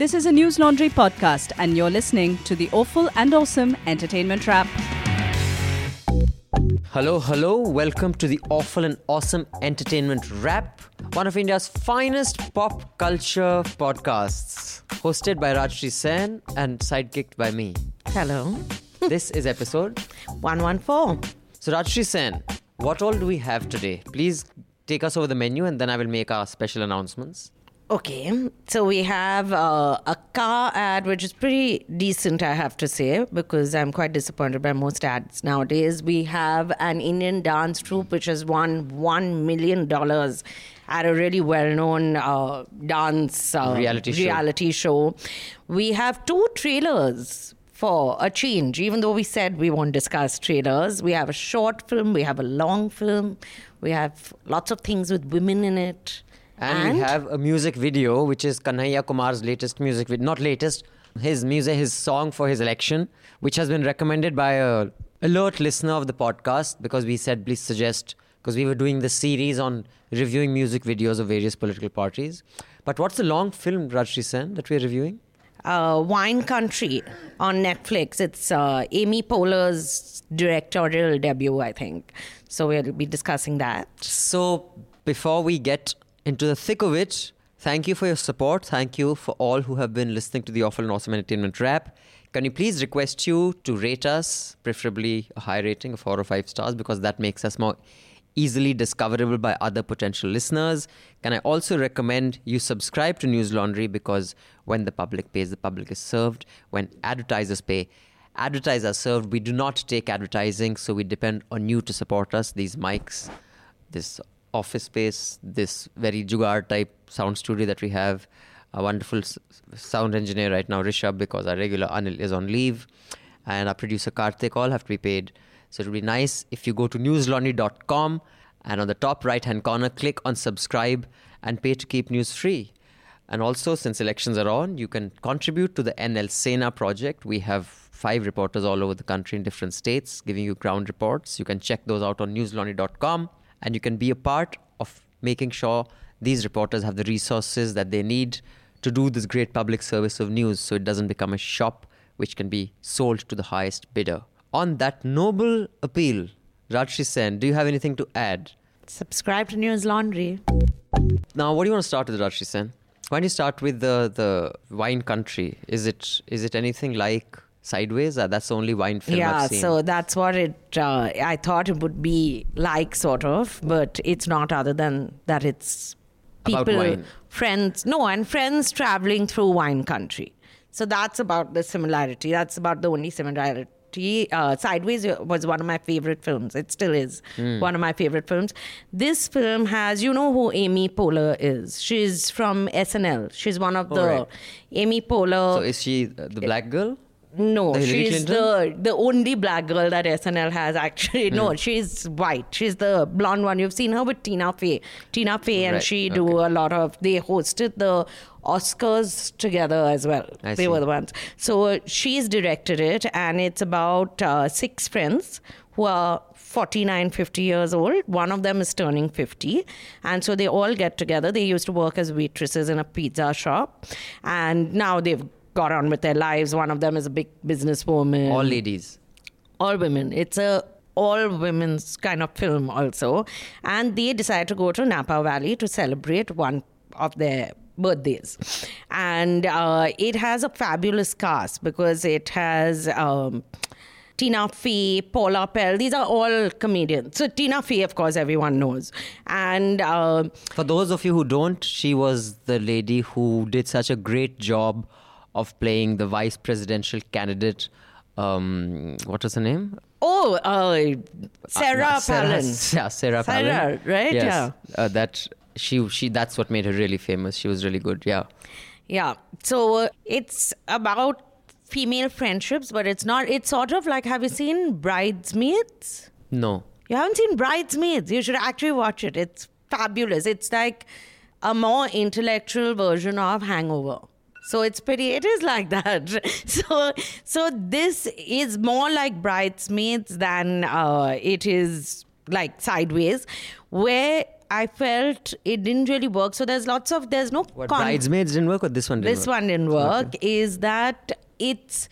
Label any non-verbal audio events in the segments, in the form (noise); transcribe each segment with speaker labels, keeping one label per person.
Speaker 1: This is a News Laundry podcast, and you're listening to the Awful and Awesome Entertainment Wrap.
Speaker 2: Hello, hello. Welcome to the Awful and Awesome Entertainment Wrap, one of India's finest pop culture podcasts, hosted by Rajyasree Sen and sidekicked by me.
Speaker 3: Hello. (laughs)
Speaker 2: This is episode
Speaker 3: 114.
Speaker 2: So, Rajyasree Sen, what all do we have today? Please take us over the menu and then I will make our special announcements.
Speaker 3: Okay, so we have uh, a car ad, which is pretty decent, I have to say, because I'm quite disappointed by most ads nowadays. We have an Indian dance troupe which has won $1 million at a really well known uh, dance uh,
Speaker 2: Reality show.
Speaker 3: reality show. We have two trailers for a change, even though we said we won't discuss trailers. We have a short film, we have a long film, we have lots of things with women in it.
Speaker 2: And, we have a music video, which is Kanhaiya Kumar's latest music video. Not latest, his music, his song for his election, which has been recommended by a alert listener of the podcast because we said please suggest because we were doing the series on reviewing music videos of various political parties. But what's the long film, Rajyasree Sen, that we're reviewing?
Speaker 3: uh, Wine Country on Netflix. It's uh, Amy Poehler's directorial debut, I think. So we'll be discussing that.
Speaker 2: So, before we get into the thick of it, thank you for your support. Thank you for all who have been listening to the Awful and Awesome Entertainment Wrap. Can you please request you to rate us, preferably a high rating of four or five stars, because that makes us more easily discoverable by other potential listeners. Can I also recommend you subscribe to News Laundry because when the public pays, the public is served. When advertisers pay, advertisers are served. We do not take advertising, so we depend on you to support us. These mics, this office space, this very jugaad type sound studio that we have, a wonderful s- sound engineer right now, Rishabh, because our regular Anil is on leave, and our producer Karthik all have to be paid. So it'll be nice if you go to newslaundry.com and on the top right hand corner, click on subscribe and pay to keep news free. And also, since elections are on, you can contribute to the NL Sena project. We have five reporters all over the country in different states giving you ground reports. You can check those out on newslaundry.com and you can be a part of making sure these reporters have the resources that they need to do this great public service of news so it doesn't become a shop which can be sold to the highest bidder. On that noble appeal, Rajyasree Sen, do you have anything to add?
Speaker 3: Subscribe to News Laundry.
Speaker 2: Now, what do you want to start with, Rajyasree Sen? Why don't you start with the, the wine country? Is it is it anything like Sideways? Uh, that's the only wine film
Speaker 3: yeah,
Speaker 2: I've seen.
Speaker 3: so that's what it. Uh, I thought it would be like, sort of, but it's not. Other than that, it's people, friends. No, and friends traveling through wine country. So that's about the similarity. That's about the only similarity. Uh, Sideways was one of my favorite films. It still is
Speaker 2: Hmm.
Speaker 3: one of my favorite films. This film has, you know who Amy Poehler is? She's from SNL. She's one of the
Speaker 2: right.
Speaker 3: Amy Poehler.
Speaker 2: So is she the black girl?
Speaker 3: No, she's
Speaker 2: Clinton?
Speaker 3: the the only black girl that SNL has actually. No, she's white. She's the blonde one. You've seen her with Tina Fey. Tina Fey and
Speaker 2: Right,
Speaker 3: she do a lot of. They hosted the Oscars together as well.
Speaker 2: I
Speaker 3: they
Speaker 2: see.
Speaker 3: were the ones. So uh, she's directed it, and it's about uh, six friends who are 49, 50 years old. One of them is turning 50. And so they all get together. They used to work as waitresses in a pizza shop. And now they've got on with their lives. One of them is a big businesswoman.
Speaker 2: All ladies.
Speaker 3: All women. It's a all women's kind of film also. And they decide to go to Napa Valley to celebrate one of their birthdays. And uh, it has a fabulous cast because it has. Um, Tina Fey, Paula Pell, these are all comedians. So Tina Fey, of course, everyone knows. And uh,
Speaker 2: For those of you who don't, she was the lady who did such a great job of playing the vice presidential candidate. Um, what was her name?
Speaker 3: oh, uh, Sarah
Speaker 2: Uh, Sarah,
Speaker 3: Palin. (laughs)
Speaker 2: yeah, Sarah Palin.
Speaker 3: Sarah, right?
Speaker 2: Yes. Uh, that she she that's what made her really famous. She was really good. Yeah.
Speaker 3: Yeah. So uh, it's about female friendships, but it's not. It's sort of like have you seen Bridesmaids?
Speaker 2: No.
Speaker 3: You haven't seen Bridesmaids. You should actually watch it. It's fabulous. It's like a more intellectual version of Hangover. So it's pretty. It is like that. (laughs) So so this is more like Bridesmaids than uh, it is like Sideways, where I felt it didn't really work. So there's lots of there's no
Speaker 2: What
Speaker 3: con-
Speaker 2: bridesmaids didn't work or this one didn't
Speaker 3: this
Speaker 2: work?
Speaker 3: one didn't work is that it's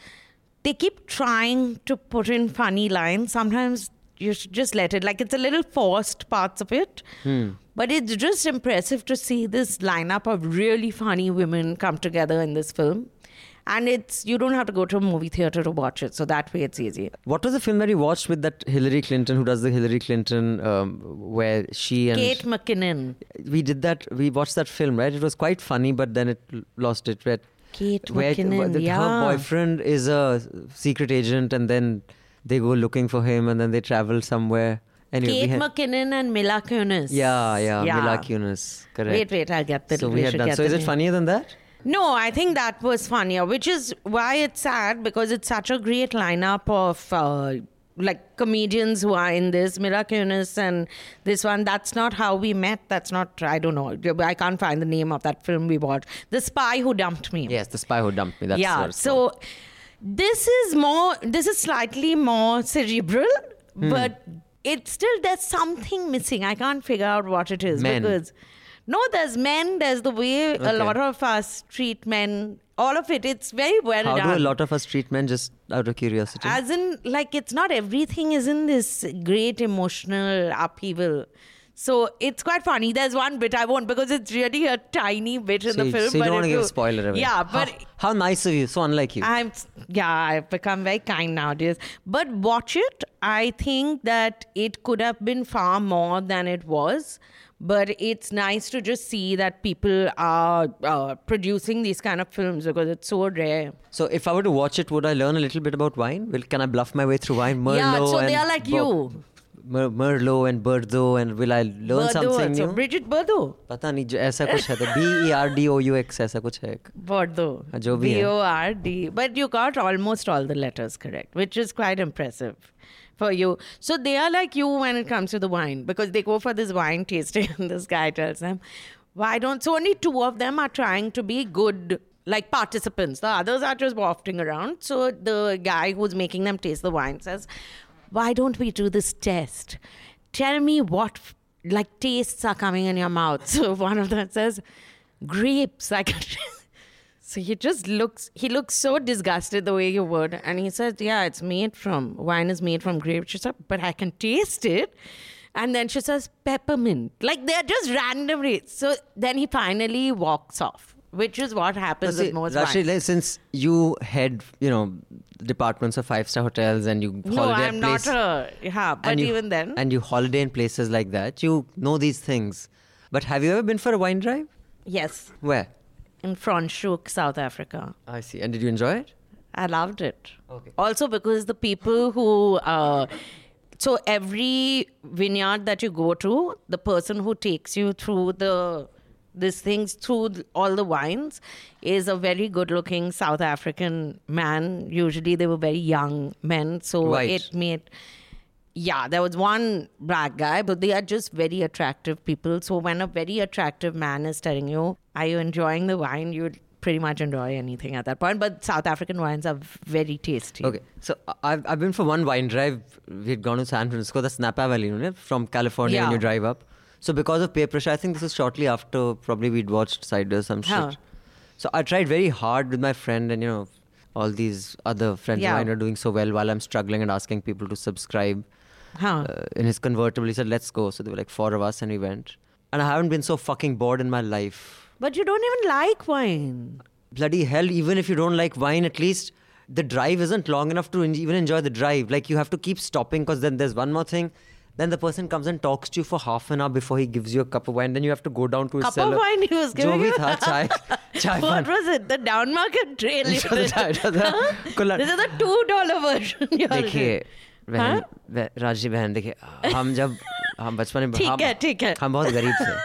Speaker 3: they keep trying to put in funny lines sometimes you should just let it like it's a little forced parts of it
Speaker 2: Hmm.
Speaker 3: But it's just impressive to see this lineup of really funny women come together in this film. And it's you don't have to go to a movie theater to watch it so that way it's easy.
Speaker 2: What was the film that you watched with that Hillary Clinton who does the Hillary Clinton um, where she and
Speaker 3: kate mckinnon.
Speaker 2: We did that we watched that film right? It was quite funny but then it lost it where,
Speaker 3: Kate
Speaker 2: where
Speaker 3: McKinnon,
Speaker 2: that her boyfriend is a secret agent and then they go looking for him and then they travel somewhere anyway
Speaker 3: kate
Speaker 2: had-
Speaker 3: mckinnon and mila kunis
Speaker 2: yeah yeah, Mila Kunis correct
Speaker 3: wait wait i'll get the
Speaker 2: so
Speaker 3: we
Speaker 2: we had done
Speaker 3: get
Speaker 2: so is it funnier than that
Speaker 3: No, I think that was funnier, which is why it's sad because it's such a great lineup of uh, like comedians who are in this. Mira Kunis and this one. That's not how we met. That's not. I don't know. I can't find the name of that film we watched. The Spy Who Dumped Me.
Speaker 2: yes the spy who dumped me that's
Speaker 3: yeah.
Speaker 2: what called.
Speaker 3: So this is more. This is slightly more cerebral,
Speaker 2: Hmm.
Speaker 3: but it's still there's something missing. I can't figure out what it is
Speaker 2: Men.
Speaker 3: because. No, there's men. There's the way a lot of us treat men. All of it. It's very well
Speaker 2: how
Speaker 3: done.
Speaker 2: do a lot of us treat men just out of curiosity
Speaker 3: As in, like, it's not everything is in this great emotional upheaval. So it's quite funny. There's one bit I won't because it's really a tiny bit in
Speaker 2: so
Speaker 3: the film.
Speaker 2: so you don't want to give a spoiler away
Speaker 3: Yeah, but
Speaker 2: how, how nice of you so unlike you
Speaker 3: I'm yeah, I've become very kind nowadays. But watch it. I think that it could have been far more than it was. But it's nice to just see that people are uh, producing these kind of films because it's so rare.
Speaker 2: So if I were to watch it, would I learn a little bit about wine? Will can I bluff my way through wine? Merlot
Speaker 3: Yeah, so they are like
Speaker 2: Bo-
Speaker 3: you.
Speaker 2: Mer- Merlot and Bordeaux and will I learn
Speaker 3: Burdo
Speaker 2: something
Speaker 3: also.
Speaker 2: new?
Speaker 3: Brigitte Bardot.
Speaker 2: पता नहीं जो ऐसा कुछ है तो B E R D O U X ऐसा कुछ है
Speaker 3: Bordeaux.
Speaker 2: जो भी
Speaker 3: B O R D. But you got almost all the letters correct, which is quite impressive for you. So they are like you when it comes to the wine because they go for this wine tasting (laughs) and this guy tells them, why don't? So only two of them are trying to be good like participants. The others are just wafting around. So the guy who's making them taste the wine says, why don't we do this test? Tell me what like tastes are coming in your mouth. (laughs) So one of them says, Grapes. I can (laughs) So he just looks, he looks so disgusted the way you would. And he says, Yeah, it's made from, wine is made from grapes. She said, But I can taste it. And then she says, Peppermint. Like they're just randomly. So then he finally walks off, which is what happens
Speaker 2: See,
Speaker 3: with most
Speaker 2: Rashid, like, since you head, you know, departments of five star hotels and you
Speaker 3: No,
Speaker 2: holiday
Speaker 3: I'm
Speaker 2: place,
Speaker 3: not a, yeah, but
Speaker 2: and you,
Speaker 3: even then.
Speaker 2: and you holiday in places like that, you know these things. But have you ever been for a wine drive?
Speaker 3: yes,
Speaker 2: Where?
Speaker 3: in Franschhoek, South Africa.
Speaker 2: I see. And did you enjoy it?
Speaker 3: I loved it.
Speaker 2: Okay.
Speaker 3: Also because the people who, uh, so every vineyard that you go to, the person who takes you through the these things through all the wines is a very good-looking South African man. Usually they were very young men, so
Speaker 2: Right.
Speaker 3: it made. Yeah, there was one black guy, but they are just very attractive people. So when a very attractive man is telling you, "Are you enjoying the wine?" you'd pretty much enjoy anything at that point. But South African wines are very tasty.
Speaker 2: Okay, so I- I've, I've been for one wine drive. We had gone to San Francisco, the Napa Valley, you know, from California
Speaker 3: Yeah.
Speaker 2: you drive up. So because of peer pressure, I think this was shortly after probably we'd watched Cider, some
Speaker 3: Huh.
Speaker 2: shit. So I tried very hard with my friend and, you know, all these other friends
Speaker 3: Yeah.
Speaker 2: of mine are doing so well while I'm struggling and asking people to subscribe.
Speaker 3: Huh.
Speaker 2: Uh, in his convertible, he said, let's go. So there were like four of us and we went. And I haven't been so fucking bored in my life.
Speaker 3: But you don't even like wine.
Speaker 2: bloody hell, even if you don't like wine, at least the drive isn't long enough to en- even enjoy the drive. Like you have to keep stopping because then there's one more thing. Then the person comes and talks to you for half an hour before he gives you a cup of wine. Then you have to go down to his
Speaker 3: Cup
Speaker 2: cellar.
Speaker 3: of wine he was giving you?
Speaker 2: चाय चाय
Speaker 3: What was it? The down market trail. This is the two dollar version.
Speaker 2: देखिए. बहन
Speaker 3: हाँ?
Speaker 2: राज़ी बहन देखिए हम जब हम बचपन में
Speaker 3: ठीक है, ठीक है।
Speaker 2: हम बहुत गरीब थे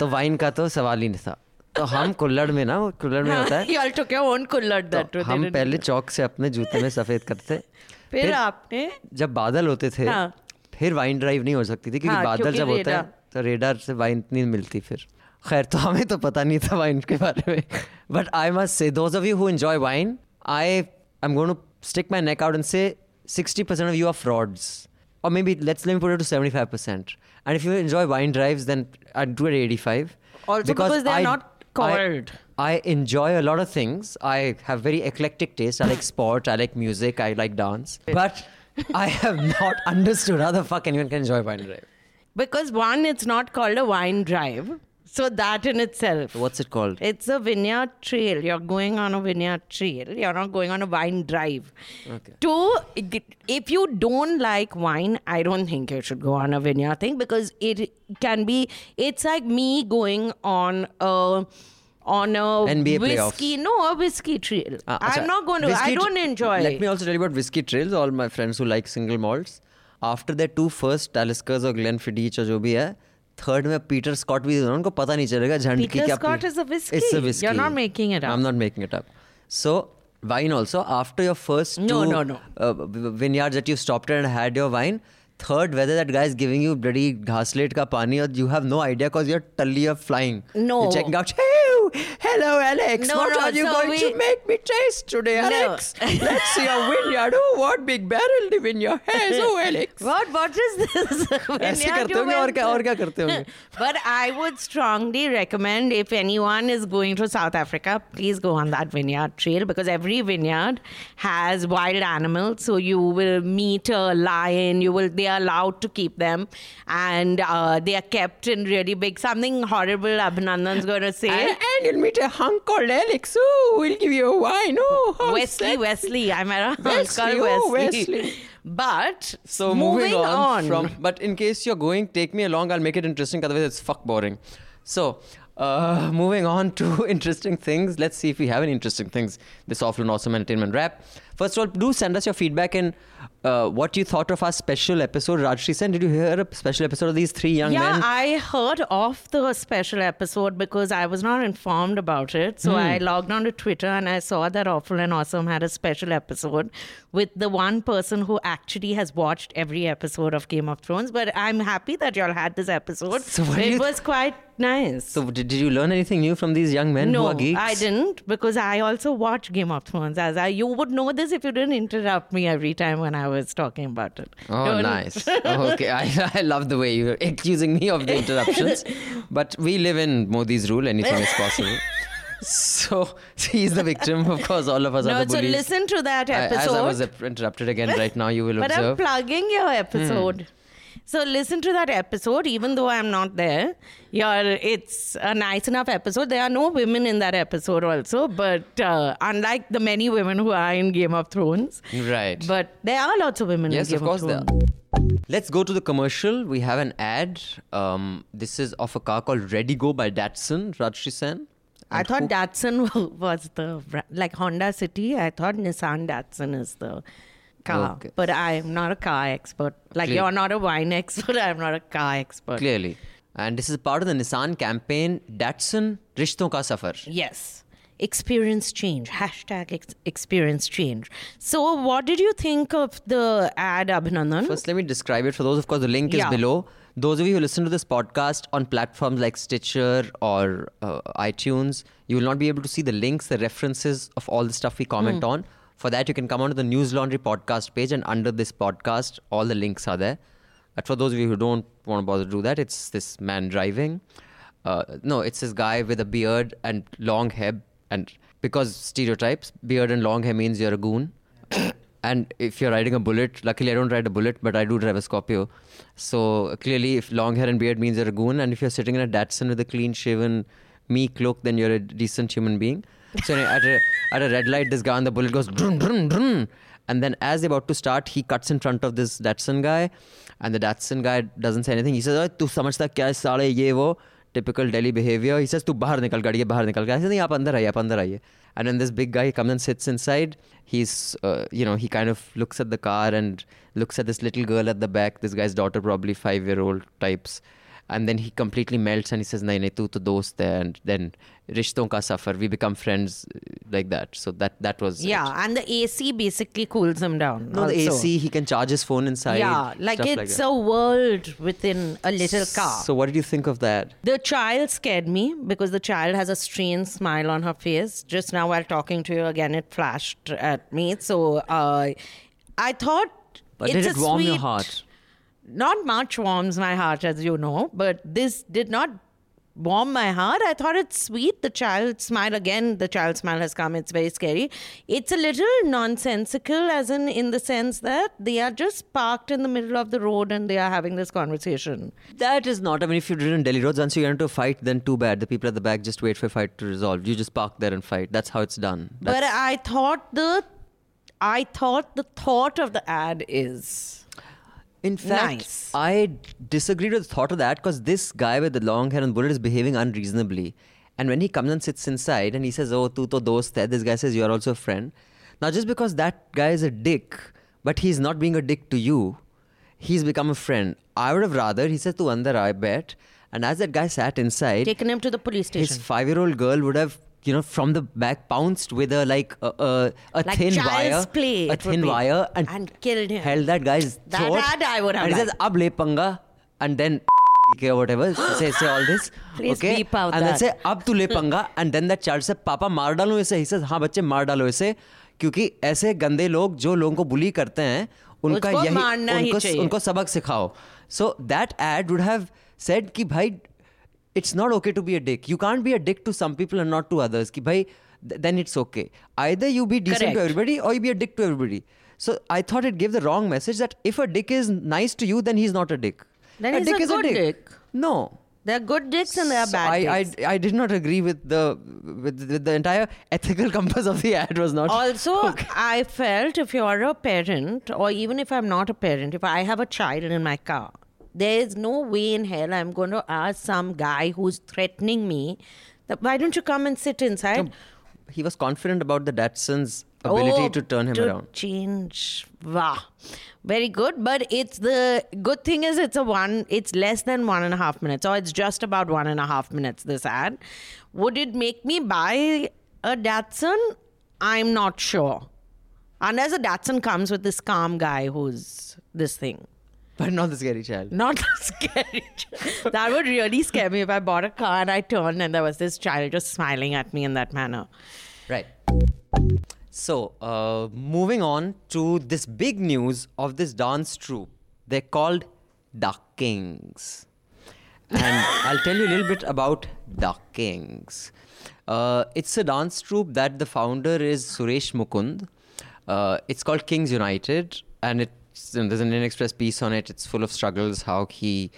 Speaker 2: तो वाइन का तो सवाल ही नहीं था तो हम कुल्लड़ में ना कुल्लड़ में होता है
Speaker 3: took your own कुल्हड़ that
Speaker 2: तो हम पहले चौक से अपने जूते में सफ़ेद करते
Speaker 3: फिर आपने
Speaker 2: जब बादल होते थे
Speaker 3: हाँ।
Speaker 2: फिर वाइन ड्राइव नहीं हो सकती थी क्योंकि
Speaker 3: हाँ,
Speaker 2: बादल
Speaker 3: क्योंकि
Speaker 2: जब होता है तो रेडार से वाइन नहीं मिलती फिर खैर तो हमें तो पता नहीं था वाइन के बारे में but I must say those of you who enjoy wine I I am going stick my neck out and say 60% percent of you are frauds or maybe let's let to 75% five percent and if you enjoy wine drive then I do eighty five
Speaker 3: because I not called
Speaker 2: I enjoy a lot of things. I have very eclectic taste. I like (laughs) sport. I like music. I like dance. But I have not understood how the fuck anyone can enjoy wine drive.
Speaker 3: Because one, it's not called a wine drive. So that in itself.
Speaker 2: What's it called?
Speaker 3: It's a vineyard trail. You're going on a vineyard trail. You're not going on a wine drive.
Speaker 2: Okay.
Speaker 3: Two, if you don't like wine, I don't think you should go on a vineyard thing because it can be. It's like me going on a on a
Speaker 2: NBA
Speaker 3: whiskey.
Speaker 2: playoffs.
Speaker 3: No, a whiskey trail.
Speaker 2: Ah,
Speaker 3: I'm
Speaker 2: acha.
Speaker 3: not going to. I
Speaker 2: Whiskey
Speaker 3: don't
Speaker 2: tr-
Speaker 3: enjoy.
Speaker 2: Let me also tell you about whiskey trails. All my friends who like single malts, after their two first Taliskers or Glenfiddich or जो भी है, third में Peter Scott भी देना, उनको पता नहीं चलेगा झंड की
Speaker 3: Peter
Speaker 2: क्या
Speaker 3: Scott
Speaker 2: P-
Speaker 3: is a whiskey.
Speaker 2: It's a whiskey.
Speaker 3: You're not making it up.
Speaker 2: I'm not making it up. So wine also after your first
Speaker 3: No,
Speaker 2: two
Speaker 3: no, no.
Speaker 2: Uh, v- vineyards that you stopped at and had your wine. Third, whether that guy is giving you bloody ghaslate ka pani or you have no idea because you're tully of flying.
Speaker 3: No.
Speaker 2: You're checking out, hey, hello Alex,
Speaker 3: No,
Speaker 2: what
Speaker 3: no,
Speaker 2: are you
Speaker 3: so
Speaker 2: going
Speaker 3: we-
Speaker 2: to make me taste today,
Speaker 3: No.
Speaker 2: Alex? Let's see your vineyard. Oh, what big barrel the vineyard has. Oh, (laughs) Alex.
Speaker 3: What? What is this?
Speaker 2: ऐसे (laughs) (laughs)
Speaker 3: Vineyard
Speaker 2: करते
Speaker 3: you
Speaker 2: होंगे और
Speaker 3: went
Speaker 2: क्या
Speaker 3: to?
Speaker 2: और क्या करते होंगे
Speaker 3: but I would strongly recommend if anyone is going to South Africa, please go on that vineyard trail because every vineyard has wild animals. So you will meet a lion. You will. They are allowed to keep them, and uh, they are kept in really big. Something horrible. Abhinandan's going to say.
Speaker 2: and, and you'll meet a hunk called Alex. Oh, we'll give you a wine. Oh,
Speaker 3: Wesley,
Speaker 2: sexy.
Speaker 3: Wesley. I met a
Speaker 2: Wesley,
Speaker 3: uncle
Speaker 2: oh,
Speaker 3: Wesley.
Speaker 2: Wesley.
Speaker 3: But
Speaker 2: So
Speaker 3: moving,
Speaker 2: moving on,
Speaker 3: on,
Speaker 2: from but in case you're going, take me along. I'll make it interesting. Otherwise, it's fuck boring. So uh, moving on to (laughs) interesting things. Let's see if we have any interesting things. This awful and awesome entertainment rap. First of all, do send us your feedback and uh, what you thought of our special episode. Rajyasree Sen, did you hear a special episode of these three young
Speaker 3: yeah,
Speaker 2: men?
Speaker 3: Yeah, I heard of the special episode because I was not informed about it. So I logged on to Twitter and I saw that Awful and Awesome had a special episode with the one person who actually has watched every episode of Game of Thrones. But I'm happy that y'all had this episode.
Speaker 2: So
Speaker 3: it
Speaker 2: you-
Speaker 3: was quite nice.
Speaker 2: so did, did you learn anything new from these young men who
Speaker 3: no,
Speaker 2: are geeks?
Speaker 3: I didn't because I also watch Game of Thrones. As I, you would know this if you didn't interrupt me every time when I was talking about it.
Speaker 2: Oh, (laughs)
Speaker 3: Don't-
Speaker 2: nice. (laughs) okay, I, (laughs) I love the way you're accusing me of the interruptions. but we live in Modi's rule, anything is possible. So he's the victim, of course. All of us
Speaker 3: No,
Speaker 2: are the
Speaker 3: so listen to that
Speaker 2: I-
Speaker 3: episode.
Speaker 2: as I was interrupted again right now, you will observe.
Speaker 3: But I'm.
Speaker 2: Hmm.
Speaker 3: plugging your episode. So listen to that episode, even though I'm not there. You're, it's a nice enough episode. There are no women in that episode also, but uh, unlike the many women who are in Game of Thrones.
Speaker 2: right.
Speaker 3: But there are lots of women
Speaker 2: yes,
Speaker 3: in Game
Speaker 2: of course
Speaker 3: of
Speaker 2: there. Are. Let's go to the commercial. We have an ad. Um, this is of a car called redi-Go by Datsun, Rajyasree Sen.
Speaker 3: I thought
Speaker 2: who-
Speaker 3: Datsun (laughs) was the like Honda City. I thought Nissan Datsun is the car,
Speaker 2: Okay.
Speaker 3: but I'm not a car expert. Like you're not a wine (laughs) expert. I'm not a car expert.
Speaker 2: Clearly. And this is part of the Nissan campaign Datsun Rishton Ka Safar.
Speaker 3: Yes. Experience change. Hashtag ex- experience change. So, what did you think of the ad, Abhinandan?
Speaker 2: First, let me describe it for those. Of course, the link is
Speaker 3: Yeah.
Speaker 2: below. Those of you who listen to this podcast on platforms like Stitcher or uh, iTunes, you will not be able to see the links, the references of all the stuff we comment
Speaker 3: Hmm.
Speaker 2: on. For that, you can come onto the News Laundry podcast page, and under this podcast, all the links are there. But for those of you who don't want to bother to do that, it's this man driving. Uh, no, it's this guy with a beard and long hair. And because stereotypes, beard and long hair means you're a goon. (coughs) And if you're riding a bullet, luckily I don't ride a bullet, but I do drive a Scorpio. So clearly, if long hair and beard means you're a goon, and if you're sitting in a Datsun with a clean shaven, meek look, then you're a decent human being. So anyway, at, a, at a red light, this guy on the bullet goes, drum, drum, drum. and then as they're about to start, he cuts in front of this Datsun guy, and the Datsun guy doesn't say anything. He says, "ओए, तू समझता क्या है साले ये वो typical Delhi behavior. He says, "तू बाहर निकल गाड़ी के बाहर निकल." I said, "नहीं आप अंदर आइए, आप अंदर आइए." And then this big guy comes and sits inside. He's, uh, you know, he kind of looks at the car and looks at this little girl at the back. This guy's daughter, probably five-year-old types. and then he completely melts and he says nahi nahi tu to dost hai and then rishton ka safar we become friends uh, like that. So that that was
Speaker 3: yeah it. and the AC basically cools him down
Speaker 2: no
Speaker 3: also.
Speaker 2: the AC he can charge his phone inside
Speaker 3: yeah like it's
Speaker 2: like
Speaker 3: a world within a little car.
Speaker 2: so what did you think of that?
Speaker 3: The child scared me because the child has a strange smile on her face. Just now while talking to you again it flashed at me. So uh, I thought
Speaker 2: but
Speaker 3: it's
Speaker 2: did it warm
Speaker 3: sweet, your
Speaker 2: heart?
Speaker 3: Not much warms my heart, as you know, but this did not warm my heart. I thought it's sweet. The child smile again. The child smile has come. It's very scary. It's a little nonsensical, as in in the sense that they are just parked in the middle of the road and they are having this conversation.
Speaker 2: That is not. I mean, if you're in Delhi roads, once you get into a fight, then too bad. The people at the back just wait for a fight to resolve. You just park there and fight. That's how it's done.
Speaker 3: But I thought the, I thought the thought of the ad is.
Speaker 2: In fact,
Speaker 3: Nice.
Speaker 2: I disagreed with the thought of that because this guy with the long hair and bullet is behaving unreasonably. And when he comes and sits inside and he says, Oh, tu to dost hai, this guy says, You're also a friend. Now, just because that guy is a dick, but he's not being a dick to you, he's become a friend. I would have rather, he said, Tu andar, I bet. And as that guy sat inside,
Speaker 3: Taken him to the police station.
Speaker 2: his five year old girl would have, you know, from the back pounced with a like a, a, a
Speaker 3: Like
Speaker 2: thin wire,
Speaker 3: play,
Speaker 2: a thin wire, and,
Speaker 3: And killed him.
Speaker 2: Held that guy's
Speaker 3: That
Speaker 2: throat.
Speaker 3: ad I would have
Speaker 2: And he says, "Ab le panga," and then or whatever. say say all this.
Speaker 3: Please
Speaker 2: okay.
Speaker 3: beep out
Speaker 2: and
Speaker 3: that.
Speaker 2: then say, "Ab tu le panga," and then that child says, "Papa मार डालूं इसे." He says, "हाँ बच्चे मार डालो इसे." क्योंकि ऐसे गंदे लोग जो लोगों को बुली करते हैं उनका यही उनको उनको सबक सिखाओ so that ad would have said कि भाई it's not okay to be a dick. You can't be a dick to some people and not to others. Ki then it's okay. Either you be decent to everybody or you be a dick to everybody. So I thought it gave the wrong message that if a dick is nice to you, then he's not a dick.
Speaker 3: Then
Speaker 2: a dick is a dick.
Speaker 3: dick.
Speaker 2: No.
Speaker 3: There are good dicks and there are bad
Speaker 2: I,
Speaker 3: dicks.
Speaker 2: I, did not agree with the with, the entire ethical (laughs) compass of the ad was not.
Speaker 3: Also. I felt if you are a parent, or even if I'm not a parent, if I have a child in my car, there is no way in hell I'm going to ask some guy who's threatening me, that, why don't you come and sit inside?
Speaker 2: he was confident about the Datsun's ability
Speaker 3: Oh,
Speaker 2: to turn him
Speaker 3: to
Speaker 2: around
Speaker 3: Change. Wow. Very good. But it's the good thing is it's a one, it's less than one and a half minutes, or it's just about one and a half minutes, this ad. Would it make me buy a Datsun? I'm not sure. Unless a Datsun comes with this calm guy who's this thing.
Speaker 2: But not the scary child (laughs)
Speaker 3: Not the scary. Child. That would really scare me if I bought a car and I turned and there was this child just smiling at me in that manner.
Speaker 2: Right. So, uh, moving on to this big news of this dance troupe. They're called The Kings. And (laughs) I'll tell you a little bit about The Kings. Uh, it's a dance troupe that the founder is Suresh Mukund. Uh, it's called Kings United, and and there's an inexpress piece on it. It's full of struggles, how he,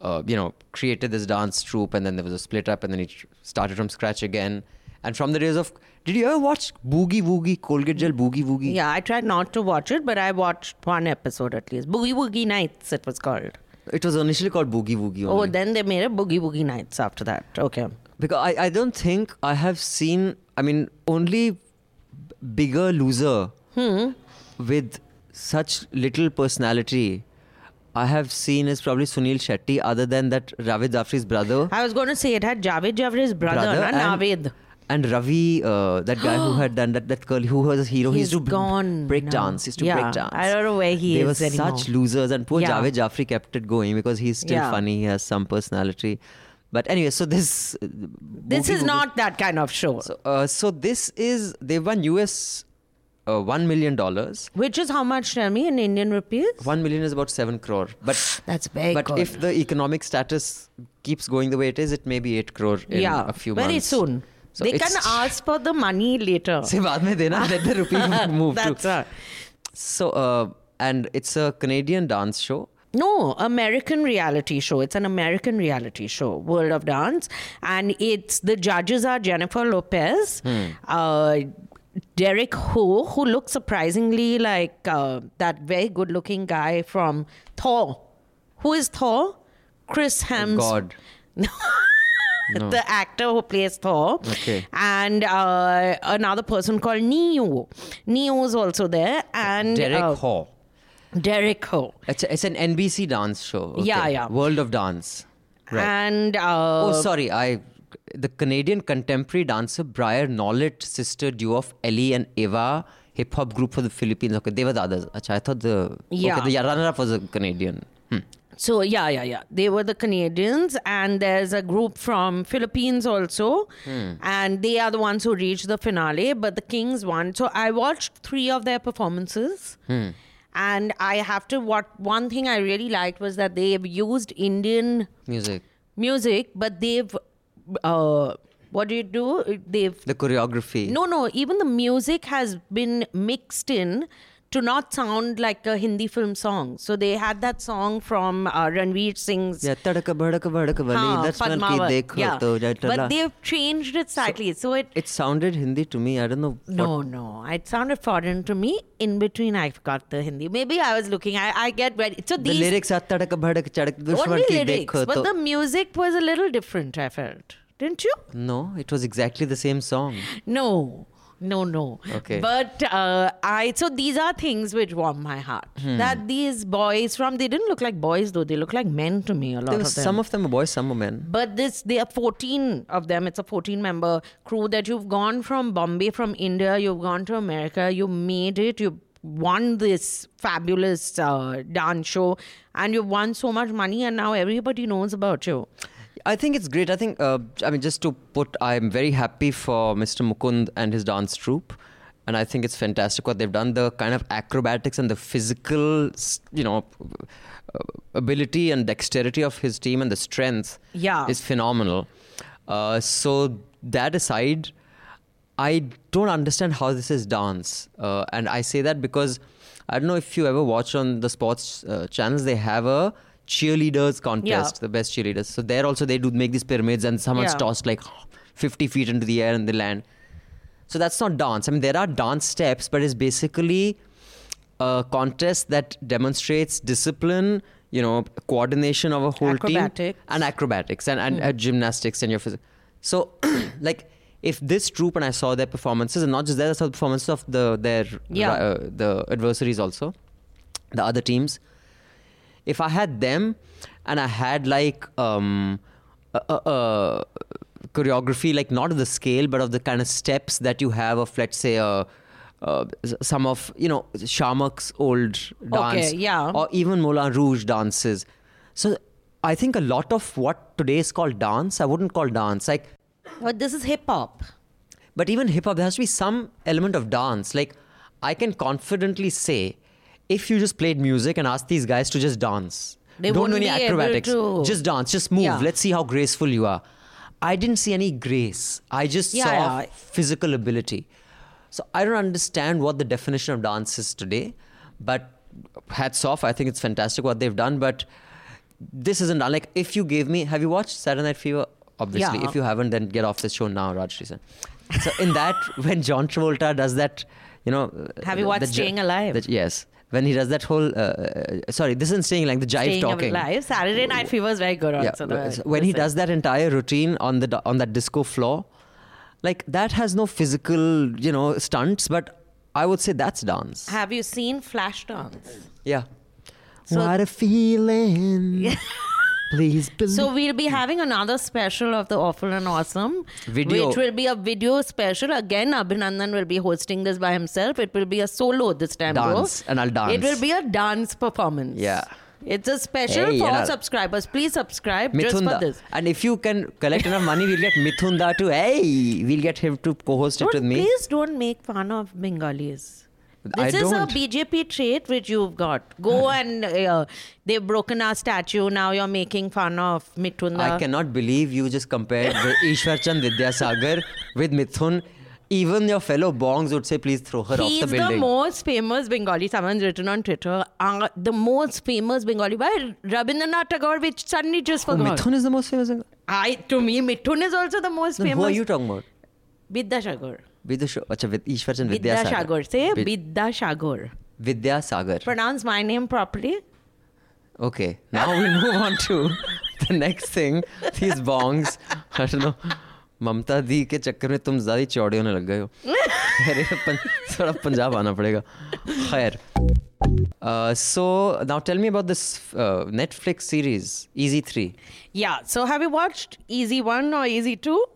Speaker 2: uh, you know, created this dance troupe, and then there was a split up, and then he started from scratch again. And from the days of, did you ever watch Boogie Woogie, Colgate Gel Boogie Woogie?
Speaker 3: Yeah, I tried not to watch it, but I watched one episode at least. Boogie Woogie Nights, it was called.
Speaker 2: It was initially called Boogie Woogie.
Speaker 3: Oh, then they made a Boogie Woogie Nights after that. Okay.
Speaker 2: Because I, I don't think I have seen, I mean, only bigger loser hmm. with such little personality I have seen is probably Sunil Shetty, other than that Ravid Zafri's brother.
Speaker 3: I was going to say it had Javed Jafri's brother,
Speaker 2: brother and,
Speaker 3: Navid.
Speaker 2: and Ravi, uh, that guy who (gasps) had done that, that girl who was a hero. he used
Speaker 3: He's
Speaker 2: to
Speaker 3: gone
Speaker 2: break
Speaker 3: now.
Speaker 2: dance. He used to
Speaker 3: Yeah,
Speaker 2: break dance.
Speaker 3: I don't know where he
Speaker 2: they
Speaker 3: is
Speaker 2: were
Speaker 3: anymore.
Speaker 2: such losers, and poor
Speaker 3: Yeah.
Speaker 2: Javed Jafri kept it going because he's still
Speaker 3: Yeah.
Speaker 2: funny. He has some personality. But anyway, so this. uh,
Speaker 3: This is
Speaker 2: Woogie-
Speaker 3: not that kind of show.
Speaker 2: So, uh, so this is they won US uh, one million dollars,
Speaker 3: which is how much? Tell me in Indian rupees.
Speaker 2: One million is about seven crore, but (sighs)
Speaker 3: that's big.
Speaker 2: But
Speaker 3: good.
Speaker 2: if the economic status keeps going the way it is, it may be eight crore in
Speaker 3: yeah,
Speaker 2: a few
Speaker 3: very
Speaker 2: months.
Speaker 3: very soon.
Speaker 2: So
Speaker 3: they can ask for the money later. (laughs)
Speaker 2: Se let the rupee (laughs) move.
Speaker 3: That's
Speaker 2: to.
Speaker 3: Right.
Speaker 2: So uh, and it's a Canadian dance show.
Speaker 3: No, American reality show. It's an American reality show, World of Dance, and it's the judges are Jennifer Lopez, hmm. uh, Derek Hough, who looks surprisingly like uh, that very good looking guy from Thor. Who is Thor? Chris Hemsworth.
Speaker 2: God. (laughs)
Speaker 3: the actor who plays Thor.
Speaker 2: Okay.
Speaker 3: And uh, another person called Ne-Yo. Ne-Yo is also there. And
Speaker 2: Derek
Speaker 3: uh,
Speaker 2: Hough.
Speaker 3: Derek Hough.
Speaker 2: It's, a, it's an NBC dance show.
Speaker 3: Yeah, yeah.
Speaker 2: World of Dance. Right.
Speaker 3: And uh,
Speaker 2: oh, sorry. I the Canadian contemporary dancer Briar Nolet sister duo of Ellie and Eva hip hop group for the Philippines. Okay, they were the others. Achha, I thought the
Speaker 3: Yeah.
Speaker 2: okay, the runner up was a Canadian. Hmm.
Speaker 3: So yeah, yeah, yeah. They were the Canadians, and there's a group from Philippines also, and they are the ones who reached the finale. But the Kings won. So I watched three of their performances, And I have to what one thing I really liked was that they've used Indian
Speaker 2: Music.
Speaker 3: music, but they've uh, what do you do? They've
Speaker 2: The choreography.
Speaker 3: no, no. Even the music has been mixed in to not sound like a Hindi film song. So they had that song from uh, Ranveer Singh's.
Speaker 2: Yeah, tadaka badaka badaka bali. That's one ki
Speaker 3: Padmavat.
Speaker 2: dekho
Speaker 3: yeah.
Speaker 2: to jatala.
Speaker 3: But they've changed it slightly. So, it.
Speaker 2: It sounded Hindi to me. I don't know. what-
Speaker 3: No, no. It sounded foreign to me. In between, I've got the Hindi. Maybe I was looking. I, I get ready. So
Speaker 2: The lyrics are tadaka badaka chadak. Dushman
Speaker 3: only
Speaker 2: ki
Speaker 3: lyrics,
Speaker 2: dekho
Speaker 3: but the music was a little different. I felt, didn't you?
Speaker 2: No, it was exactly the same song.
Speaker 3: No, no, no.
Speaker 2: Okay.
Speaker 3: But uh, I so these are things which warm my heart.
Speaker 2: Hmm.
Speaker 3: That these boys from they didn't look like boys though. They look like men to me. A lot
Speaker 2: There
Speaker 3: of them.
Speaker 2: some of them are boys, some are men.
Speaker 3: But this, they are 14 of them. It's a 14 member crew that you've gone from Bombay, from India, you've gone to America, you made it, you won this fabulous uh, dance show, and you've won so much money, and now everybody knows about you.
Speaker 2: I think it's great. I think, uh, I mean, just to put, I'm very happy for Mr. Mukund and his dance troupe. And I think it's fantastic what they've done. The kind of acrobatics and the physical, you know, uh, ability and dexterity of his team and the strength
Speaker 3: Yeah.
Speaker 2: is phenomenal. Uh, so, that aside, I don't understand how this is dance. Uh, and I say that because I don't know if you ever watch on the sports uh, channels, they have a cheerleaders contest,
Speaker 3: Yeah.
Speaker 2: the best cheerleaders. So there also they do make these pyramids and someone's
Speaker 3: Yeah.
Speaker 2: tossed like 50 feet into the air and they land. So that's not dance. I mean, there are dance steps, but it's basically a contest that demonstrates discipline, you know, coordination of a whole
Speaker 3: Acrobatics.
Speaker 2: team, and acrobatics and, and uh, gymnastics and your physics. So, (clears throat) like, if this troupe and I saw their performances, and not just I saw the performances of the their
Speaker 3: Yeah.
Speaker 2: uh, the adversaries also, the other teams. If I had them, and I had like um, a, a, a choreography, like not of the scale, but of the kind of steps that you have of, let's say, a. Uh, some of you know Shiamak's old dance,
Speaker 3: yeah.
Speaker 2: or even Moulin Rouge dances. So I think a lot of what today is called dance, I wouldn't call dance. Like
Speaker 3: But this is hip hop.
Speaker 2: but even hip hop, there has to be some element of dance. Like, I can confidently say, if you just played music and asked these guys to just dance,
Speaker 3: They
Speaker 2: don't do any acrobatics, just dance, just move.
Speaker 3: Yeah.
Speaker 2: Let's see how graceful you are. I didn't see any grace. I just
Speaker 3: Yeah,
Speaker 2: saw
Speaker 3: yeah.
Speaker 2: physical ability. So I don't understand what the definition of dance is today. But hats off. I think it's fantastic what they've done. But this isn't done. Like, if you gave me, have you watched Saturday Night Fever? Obviously. If you haven't, then get off this show now, sir. So in that, (laughs) when John Travolta does that, you know,
Speaker 3: Have you watched
Speaker 2: the
Speaker 3: Staying Alive?
Speaker 2: the- yes, when he does that whole, uh, uh, sorry, this isn't staying like the jive
Speaker 3: Staying
Speaker 2: talking.
Speaker 3: alive. Saturday Night Fever is very good
Speaker 2: Yeah,
Speaker 3: also. the-
Speaker 2: when he does that entire routine on the on that disco floor, like that has no physical, you know, stunts, but I would say that's dance.
Speaker 3: Have you seen Flashdance?
Speaker 2: Yeah.
Speaker 3: So-
Speaker 2: what a feeling. (laughs) Please believe.
Speaker 3: So we'll be having another special of the Awful and Awesome,
Speaker 2: Video.
Speaker 3: which will be a video special. Again, Abhinandan will be hosting this by himself. It will be a solo this time, though.
Speaker 2: Dance, and I'll dance.
Speaker 3: It will be a dance performance.
Speaker 2: Yeah.
Speaker 3: It's a special
Speaker 2: Hey,
Speaker 3: for
Speaker 2: and
Speaker 3: subscribers. Please subscribe just for this.
Speaker 2: And if you can collect enough money, we'll get Mithunda to, hey, we'll get him to co-host it with me.
Speaker 3: please don't make fun of Bengalis.
Speaker 2: I
Speaker 3: This is
Speaker 2: don't.
Speaker 3: a BJP trait which you've got. Go (laughs) and uh, they've broken our statue. Now you're making fun of Mithunda.
Speaker 2: I cannot believe you just compared (laughs) Ishwar Chand Vidyasagar with Mithun. Even your fellow bongs would say, please throw her
Speaker 3: He's
Speaker 2: off the building.
Speaker 3: the, most famous Bengali. Someone's written on Twitter. Uh, the most famous Bengali by Rabindranath Tagore, which suddenly just
Speaker 2: oh,
Speaker 3: forgot.
Speaker 2: Mithun is the most famous.
Speaker 3: I to me, Mithun is also the most famous.
Speaker 2: who are you talking about?
Speaker 3: Vidyashagar.
Speaker 2: अच्छा, ईश्वर
Speaker 3: चंद
Speaker 2: विद्या
Speaker 3: सागर
Speaker 2: से
Speaker 3: Vidya
Speaker 2: Sagar
Speaker 3: pronounce my name properly
Speaker 2: okay now we move on to the next thing this bongs no Mamata di के चक्कर में तुम ज़्यादा चौड़े होने लग गए हो। अरे थोड़ा पंजाब आना पड़ेगा। खैर so now tell me about this Netflix series easy three
Speaker 3: या so have you watched easy one और easy two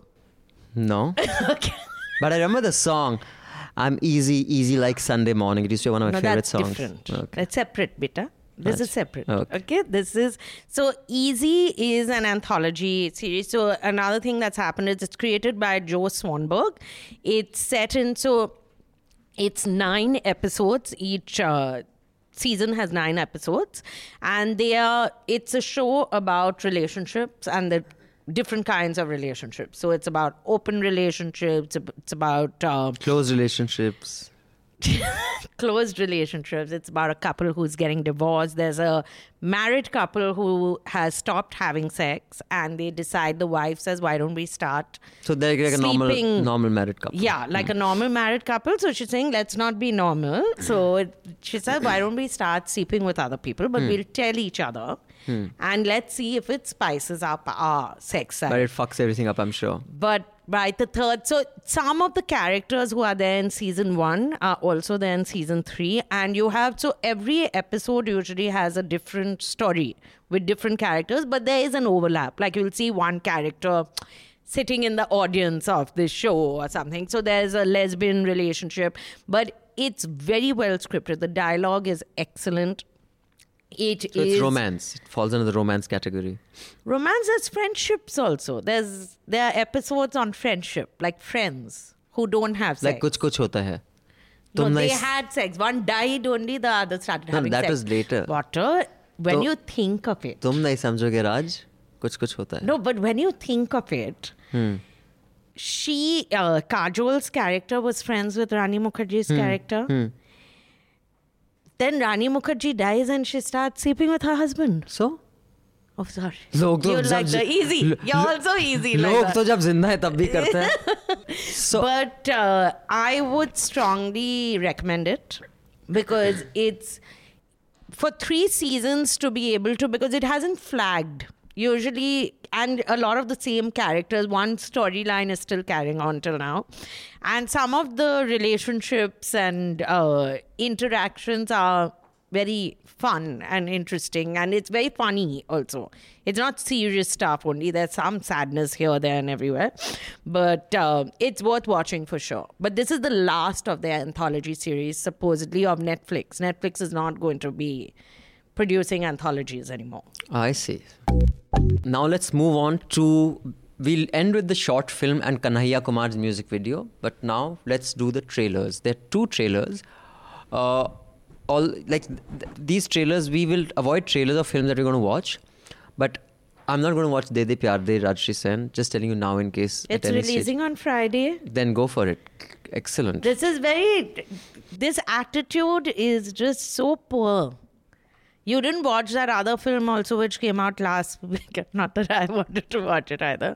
Speaker 2: no but i remember the song i'm easy easy like sunday morning it used to be one of my
Speaker 3: no,
Speaker 2: favorite
Speaker 3: that's
Speaker 2: songs
Speaker 3: different.
Speaker 2: okay.
Speaker 3: It's separate, beta. This
Speaker 2: That's-
Speaker 3: is separate.
Speaker 2: okay.
Speaker 3: Okay. This is so easy is an anthology series. So another thing that's happened is it's created by Joe Swanberg. It's set in so it's nine episodes each uh, season has nine episodes, and they are. It's a show about relationships and the different kinds of relationships. So it's about open relationships. It's about uh,
Speaker 2: Close relationships. (laughs)
Speaker 3: closed relationships. It's about a couple who's getting divorced. There's a married couple who has stopped having sex, and they decide the wife says, "Why don't we start?"
Speaker 2: So they're like a normal, normal married couple.
Speaker 3: Yeah, like a normal married couple. So she's saying, let's not be normal. So it, she says, why don't we start sleeping with other people? But we'll tell each other. Hmm. And let's see if it spices up our sex life.
Speaker 2: But it fucks everything up, I'm sure.
Speaker 3: But right, the third. So some of the characters who are there in season one are also there in season three. And you have, so every episode usually has a different story with different characters, but there is an overlap. Like you'll see one character sitting in the audience of this show or something. So there's a lesbian relationship, but it's very well scripted. The dialogue is excellent. It
Speaker 2: So
Speaker 3: is
Speaker 2: it's romance. It falls under the romance category.
Speaker 3: romance has friendships also. There's there are episodes on friendship, like friends who don't have sex.
Speaker 2: Like कुछ कुछ होता है.
Speaker 3: no,
Speaker 2: तुम
Speaker 3: they
Speaker 2: नहीं-
Speaker 3: had sex. One died only, the other started
Speaker 2: No,
Speaker 3: having
Speaker 2: that
Speaker 3: sex.
Speaker 2: was later.
Speaker 3: But uh, when
Speaker 2: तो-
Speaker 3: you think of it,
Speaker 2: तुम नहीं समझोगे राज कुछ कुछ होता है
Speaker 3: no, but when you think of it,
Speaker 2: Hmm.
Speaker 3: she uh, Kajol's character was friends with Rani Mukherjee's
Speaker 2: Hmm.
Speaker 3: character. Then Rani Mukherjee dies and she starts sleeping with her husband.
Speaker 2: so
Speaker 3: Oh, sorry.
Speaker 2: लोग तो
Speaker 3: you
Speaker 2: जब
Speaker 3: like the
Speaker 2: जि-
Speaker 3: easy.
Speaker 2: Low-
Speaker 3: You're also easy. like
Speaker 2: लोग
Speaker 3: that.
Speaker 2: तो जब जिंदा है तब भी करते हैं (laughs) so
Speaker 3: but uh, I would strongly recommend it because it's for three seasons to be able to because it hasn't flagged usually and a lot of the same characters one storyline is still carrying on till now. And some of the relationships and uh, interactions are very fun and interesting and it's very funny also. It's not serious stuff only. There's some sadness here there and everywhere. But uh, it's worth watching for sure. But this is the last of their anthology series supposedly of netflix. Netflix is not going to be producing anthologies anymore
Speaker 2: I see. Now let's move on to. We'll end with the short film and Kanhaiya Kumar's music video, but now let's do the trailers. There are two trailers. Uh, all like th- th- these trailers, we will avoid trailers of films that we're going to watch, but I'm not going to watch De De Pyaar De Rajyasree Sen. Just telling you now in case
Speaker 3: it's
Speaker 2: any stage-
Speaker 3: releasing on friday
Speaker 2: Then go for it. Excellent.
Speaker 3: this is very this attitude is just so poor you didn't watch that other film also which came out last (laughs) week not that i wanted to watch it either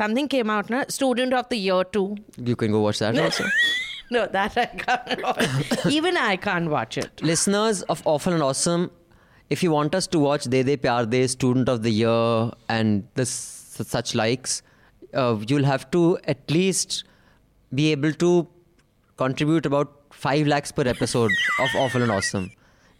Speaker 3: something came out na? student of the year too
Speaker 2: You can go watch that also. (laughs)
Speaker 3: no that i can't watch (laughs) even i can't watch it
Speaker 2: listeners of Awful and Awesome, if you want us to watch De De Pyaar De, Student of the Year, and this such likes, uh, you'll have to at least be able to contribute about 5 lakhs per episode of Awful and Awesome.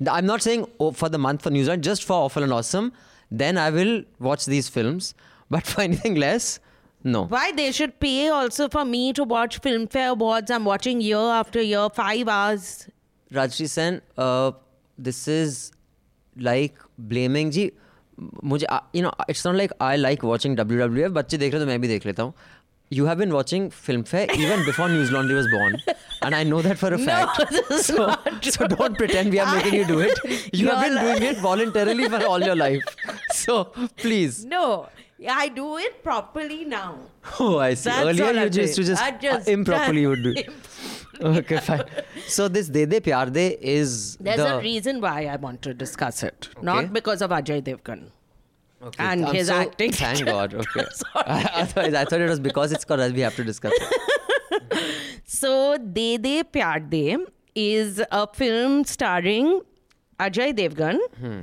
Speaker 2: I'm not saying oh, for the month for New Zealand, just for Awful and Awesome, then I will watch these films. (laughs) But for anything less, no.
Speaker 3: Why they should pay also for me to watch Filmfare Awards? I'm watching year after year, five hours.
Speaker 2: Rajyasree Sen, uh, this is like blaming. Ji, मुझे you know it's not like I like watching W W F बच्चे देख रहे तो मैं भी देख लेता हूँ you have been watching Filmfare even before News Laundry was born. And I know that for a fact. (laughs)
Speaker 3: this
Speaker 2: so,
Speaker 3: not
Speaker 2: so don't pretend we are making you do it. (laughs) You have been doing it voluntarily for all your life. So please.
Speaker 3: No i do it properly now.
Speaker 2: Oh I see.
Speaker 3: That's
Speaker 2: earlier you used to just,
Speaker 3: I just-
Speaker 2: improperly you would do okay fine. So this De De Pyaar De is
Speaker 3: There's
Speaker 2: the
Speaker 3: a reason why I want to discuss it,
Speaker 2: Okay.
Speaker 3: not because of Ajay Devgn.
Speaker 2: Okay.
Speaker 3: And
Speaker 2: I'm
Speaker 3: his
Speaker 2: so,
Speaker 3: acting. (laughs)
Speaker 2: Thank God. (laughs) Okay. (laughs)
Speaker 3: Otherwise,
Speaker 2: I thought it was because it's called. We have to discuss
Speaker 3: so, De De Pyaar De is a film starring Ajay Devgn.
Speaker 2: Hmm.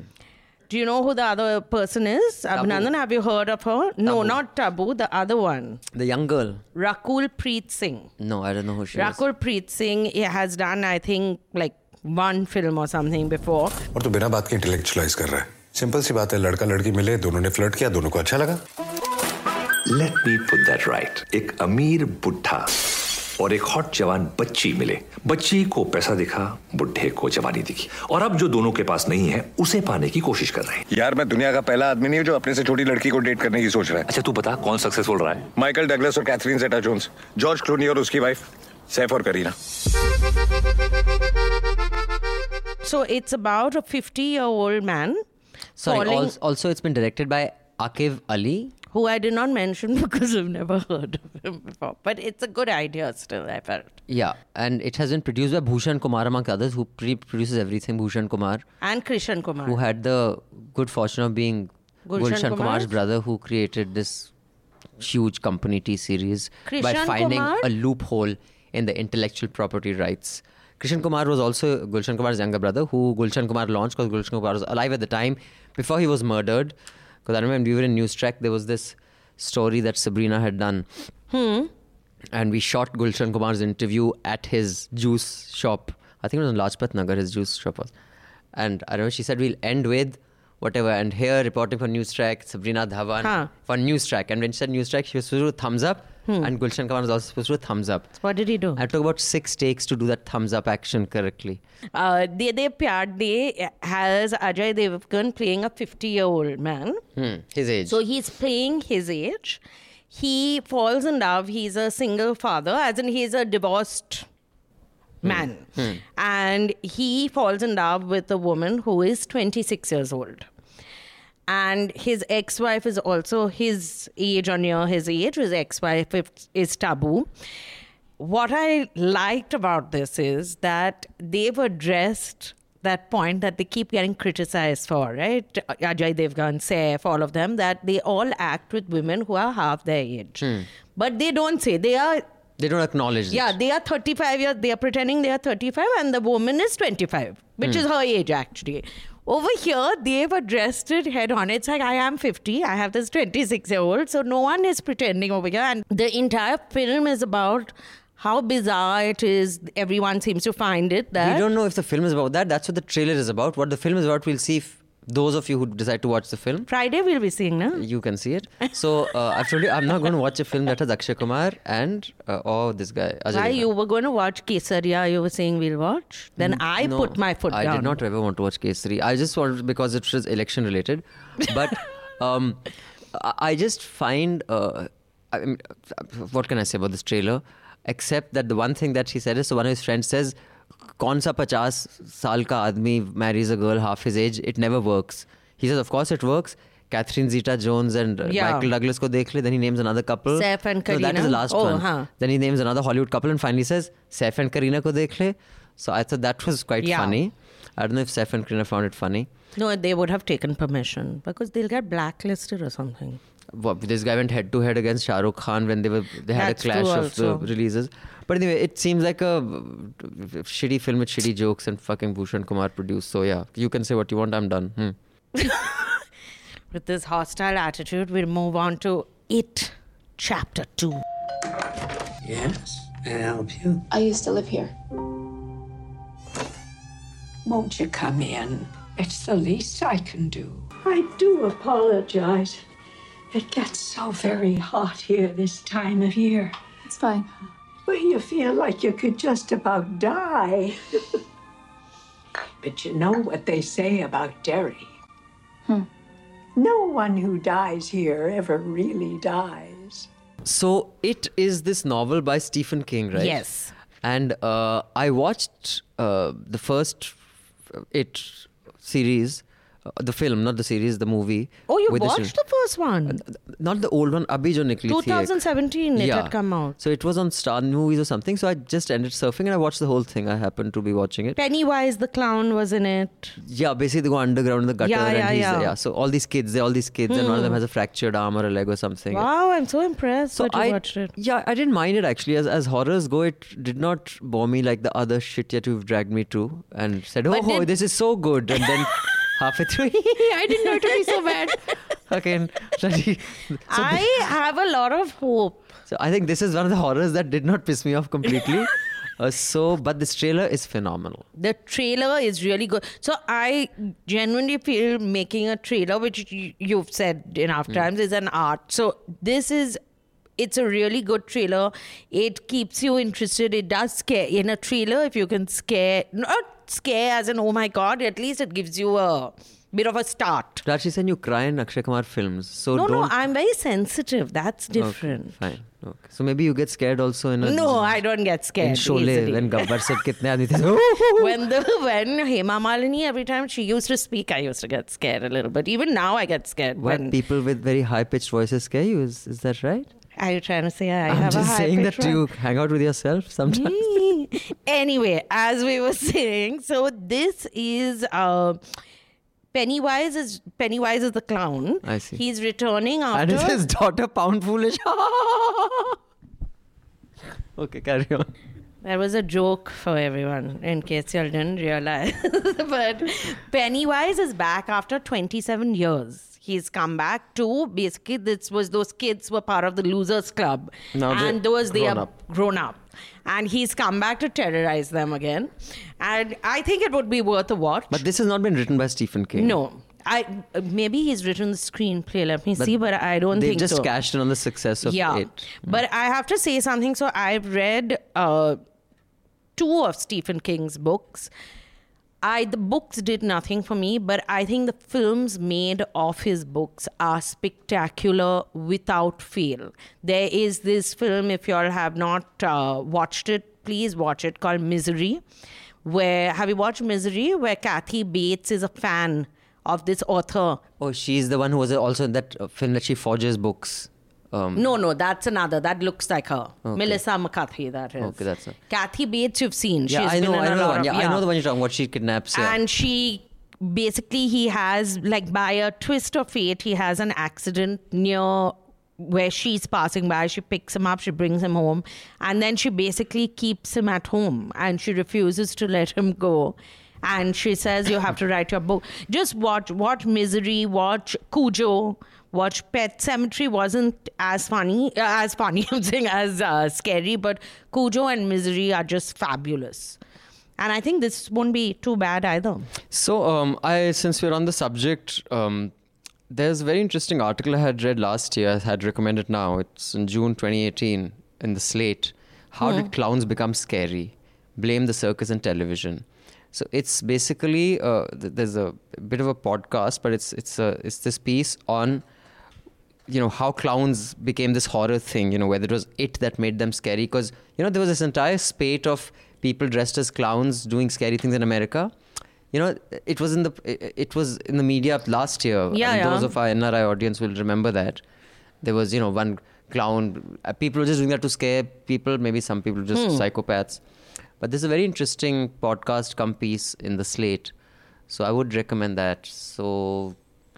Speaker 3: Do you know who the other person is? Uh, Abhinandan, have you heard of her? No,
Speaker 2: Tabu.
Speaker 3: not Tabu, the other one.
Speaker 2: The young girl.
Speaker 3: Rakul Preet Singh.
Speaker 2: No, I don't know who she Rakul is.
Speaker 3: Rakul Preet Singh he has done, I think, like one film or something before.
Speaker 4: And you're बात के simple सी बात है लड़का लड़की मिले दोनों ने flirt किया दोनों को अच्छा लगा।
Speaker 5: Let me put that right एक अमीर बुढ़ा और एक हॉट जवान बच्ची मिले। बच्ची को पैसा दिखा बुढ़े को जवानी दिखी। और अब जो दोनों के पास नहीं है उसे पाने की कोशिश कर रहे हैं।
Speaker 4: यार मैं दुनिया का पहला आदमी नहीं हूँ जो अपने से छोटी लड़की को डेट करने की सोच रहा है।
Speaker 5: अच्छा तू बता कौन सक्सेसफुल रहा है?
Speaker 4: माइकल डगलस और Catherine Zeta Jones George Clooney और उसकी वाइफ सैफ और Kareena
Speaker 3: So it's about a 50 year old man
Speaker 2: Sorry,
Speaker 3: falling,
Speaker 2: also, also it's been directed by Akiv Ali.
Speaker 3: who I did not mention (laughs) because I've never heard of him before. But it's a good idea still, I felt.
Speaker 2: Yeah, and it has been produced by Bhushan Kumar among others, who pre-produces everything. Bhushan Kumar,
Speaker 3: And Krishan Kumar.
Speaker 2: who had the good fortune of being
Speaker 3: Gulshan
Speaker 2: Gulshan,
Speaker 3: Kumar?
Speaker 2: Kumar's brother, who created this huge company T series by finding
Speaker 3: Kumar?
Speaker 2: a loophole in the intellectual property rights. Krishan Kumar was also Gulshan Kumar's younger brother, who Gulshan Kumar launched because Gulshan Kumar was alive at the time before he was murdered. Because I remember we were in News Track, there was this story that Sabrina had done.
Speaker 3: Hmm.
Speaker 2: And we shot Gulshan Kumar's interview at his juice shop. I think it was in Lajpat Nagar, his juice shop was. And I remember she said, we'll end with whatever. And here, reporting for News Track, Sabrina Dhawan
Speaker 3: Huh.
Speaker 2: for News Track. And when she said News Track, she was supposed to do thumbs up. And Gulshan Kumar was also supposed to do thumbs up.
Speaker 3: What did he do?
Speaker 2: I took about six takes to do that thumbs up action correctly.
Speaker 3: Uh, De De Pyaar De has Ajay Devgn playing a 50 year old man.
Speaker 2: Hmm. His age.
Speaker 3: So he's playing his age. He falls in love. He's a single father, as in he's a divorced man. And he falls in love with a woman who is 26 years old. And his ex wife is also his age or near his age. His ex wife is Tabu. What I liked about this is that they've addressed that point that they keep getting criticized for, right? Ajay Devgn, Saif, all of them, that they all act with women who are half their age. Hmm. But they don't say they are
Speaker 2: they don't acknowledge it.
Speaker 3: yeah, they are 35 years. They are pretending they are 35, and the woman is 25, which hmm. is her age actually. Over here, they've addressed it head on. It's like I am 50. I have this 26 year old, so no one is pretending over here. And the entire film is about how bizarre it is. Everyone seems to find it that
Speaker 2: We don't know if the film is about that. That's what the trailer is about. What the film is about, we'll see if those of you who decide to watch the film,
Speaker 3: Friday we'll be seeing, no?
Speaker 2: you can see it. So uh, I've told you, I'm not going to watch a film that has Akshay Kumar and uh, oh, this guy. Ajay
Speaker 3: Why you were going to watch Kesaria? You were saying we'll watch. Then I
Speaker 2: No,
Speaker 3: put my foot
Speaker 2: I
Speaker 3: down.
Speaker 2: did not ever want to watch Kesari. I just wanted because it was election related. But (laughs) um, I I just find uh, I mean, what can I say about this trailer? Except that the one thing that he said is so one of his friends says, कौन सा पचास साल का आदमी marries a girl half his age it never works he says of course it works Catherine Zeta Jones
Speaker 3: and
Speaker 2: Michael Douglas को देख ले then he names another couple
Speaker 3: Saif and
Speaker 2: Kareena that is the last one then he. Names another Hollywood couple and finally says Saif and Kareena को देख ले. So I thought that was quite funny I don't know if Saif and Kareena found it funny
Speaker 3: no they would have taken permission because they will get blacklisted और something
Speaker 2: What, this guy went head to head against Shah Rukh Khan when they were they had
Speaker 3: That's
Speaker 2: a clash of the releases. But anyway, it seems like a uh, shitty film with shitty jokes and fucking Bhushan Kumar produced. So yeah, you can say what you want. I'm done. Hmm. (laughs)
Speaker 3: With this hostile attitude, we'll move on to It, Chapter 2.
Speaker 6: Yes, may I help you?
Speaker 7: I used to live here.
Speaker 6: Won't you come in? It's the least I can do. I do apologize. It gets so very hot here this time of year.
Speaker 7: It's fine.
Speaker 6: Well, you feel like you could just about die. but you know what they say about Derry. No one who dies here ever really dies.
Speaker 2: So it is this novel by Stephen King, right?
Speaker 3: Yes.
Speaker 2: And uh, I watched uh, the first uh, It series, the film, not the series, the movie.
Speaker 3: Oh, you
Speaker 2: with the
Speaker 3: watched the first one?
Speaker 2: Not the old one, Abhi jo nikli thi ek.
Speaker 3: 2017 it had come out.
Speaker 2: So it was on Star Movies or something. So I just ended surfing and I watched the whole thing. I happened to be watching it.
Speaker 3: Pennywise the clown was in it.
Speaker 2: Yeah, basically they go underground in the gutter
Speaker 3: Yeah,
Speaker 2: and
Speaker 3: yeah,
Speaker 2: he's
Speaker 3: yeah. Hmm.
Speaker 2: So all these kids, they're all these kids, and one of them has a fractured arm or a leg or something.
Speaker 3: Wow, I'm so impressed
Speaker 2: So
Speaker 3: that you
Speaker 2: I
Speaker 3: watched it.
Speaker 2: yeah I didn't mind it actually as as horrors go it did not bore me like the other shit that you've dragged me to and said oh, oh this is so good and then (laughs) halfway through (laughs)
Speaker 3: I didn't know it would be so bad. (laughs)
Speaker 2: bloody- (laughs) so,
Speaker 3: I have a lot of hope.
Speaker 2: so I think this is one of the horrors that did not piss me off completely uh, so but this trailer is phenomenal
Speaker 3: The trailer is really good. So I genuinely feel making a trailer, which you- you've said enough times, is an art. So this is. It's a really good trailer. It keeps you interested. It does scare. In a trailer, if you can scare, not scare as in, oh my God, at least it gives you a bit of a start.
Speaker 2: Rashi said you cry in Akshay Kumar films so
Speaker 3: No, no,
Speaker 2: don't
Speaker 3: I'm very sensitive. That's different.
Speaker 2: fine Okay. So maybe you get scared also in a
Speaker 3: No, I don't get
Speaker 2: in
Speaker 3: scared
Speaker 2: Sholay
Speaker 3: easily.
Speaker 2: when Gabbar said (laughs) kitne aadmi the (laughs)
Speaker 3: when the when Hema Malini every time she used to speak, I used to get scared a little bit. Even now, I get scared
Speaker 2: What
Speaker 3: when.
Speaker 2: people with very high pitched voices scare you? Is is that right?
Speaker 3: Are you trying to say I
Speaker 2: am
Speaker 3: have a
Speaker 2: just
Speaker 3: high
Speaker 2: saying that
Speaker 3: pitch
Speaker 2: you hang out with yourself sometimes. (laughs)
Speaker 3: anyway, as we were (laughs) saying, so this is uh, Pennywise is Pennywise is the clown.
Speaker 2: I see.
Speaker 3: He's returning
Speaker 2: and
Speaker 3: after.
Speaker 2: is (laughs) his daughter pound foolish? okay, carry on.
Speaker 3: There was a joke for everyone, in case you didn't realize. but Pennywise is back after 27 years. He's come back to basically this was those kids were part of the losers club,
Speaker 2: Now
Speaker 3: and those they are
Speaker 2: up.
Speaker 3: grown up, and he's come back to terrorize them again. And I think it would be worth a watch.
Speaker 2: But this has not been written by Stephen King.
Speaker 3: no, I maybe he's written the screenplay. Let me see, but I don't think
Speaker 2: just
Speaker 3: so.
Speaker 2: cashed in on the success of
Speaker 3: yeah,
Speaker 2: it.
Speaker 3: but I have to say something. So I've read uh, two of Stephen King's books. I the books did nothing for me, but I think the films made of his books are spectacular without fail. There is this film, if you all have not uh, watched it, please watch it, called Misery. Where have you watched Misery? Where Kathy Bates is a fan of this author.
Speaker 2: Oh, she's the one who was also in that uh, film that she forges books. Um,
Speaker 3: No, no, that's another. That looks like her. Melissa McCarthy, that is.
Speaker 2: Okay, that's her.
Speaker 3: Kathy Bates, you've seen.
Speaker 2: yeah,
Speaker 3: She's
Speaker 2: I know, I know the one.
Speaker 3: of-
Speaker 2: Yeah, I know the one you're talking about. She kidnaps. Yeah.
Speaker 3: And she basically he has like by a twist of fate, he has an accident near where she's passing by. She picks him up, she brings him home, and then she basically keeps him at home and she refuses to let him go. And she says, You have to write your book. Just watch watch Misery, watch Cujo, watch Pet Sematary wasn't as funny uh, as funny (laughs) I'm saying as uh, scary, but Cujo and Misery are just fabulous. And I think this won't be too bad either.
Speaker 2: So, um, I since we're on the subject, um, there's a very interesting article I had read last year. I had recommended now. It's in June 2018 in the Slate. How did clowns become scary? Blame the circus and television. So it's basically uh, th- there's a bit of a podcast, but it's it's a it's this piece on you know how clowns became this horror thing you know whether it was it that made them scary. Because you know there was this entire spate of people dressed as clowns doing scary things in america. You know it was in the it was in the media last year.
Speaker 3: Yeah,
Speaker 2: and those of our nri audience will remember that. There was you know one clown uh, people were just doing that to scare people. Maybe some people just
Speaker 3: Hmm.
Speaker 2: psychopaths. But there's a very interesting podcast come piece in the slate. So i would recommend that. So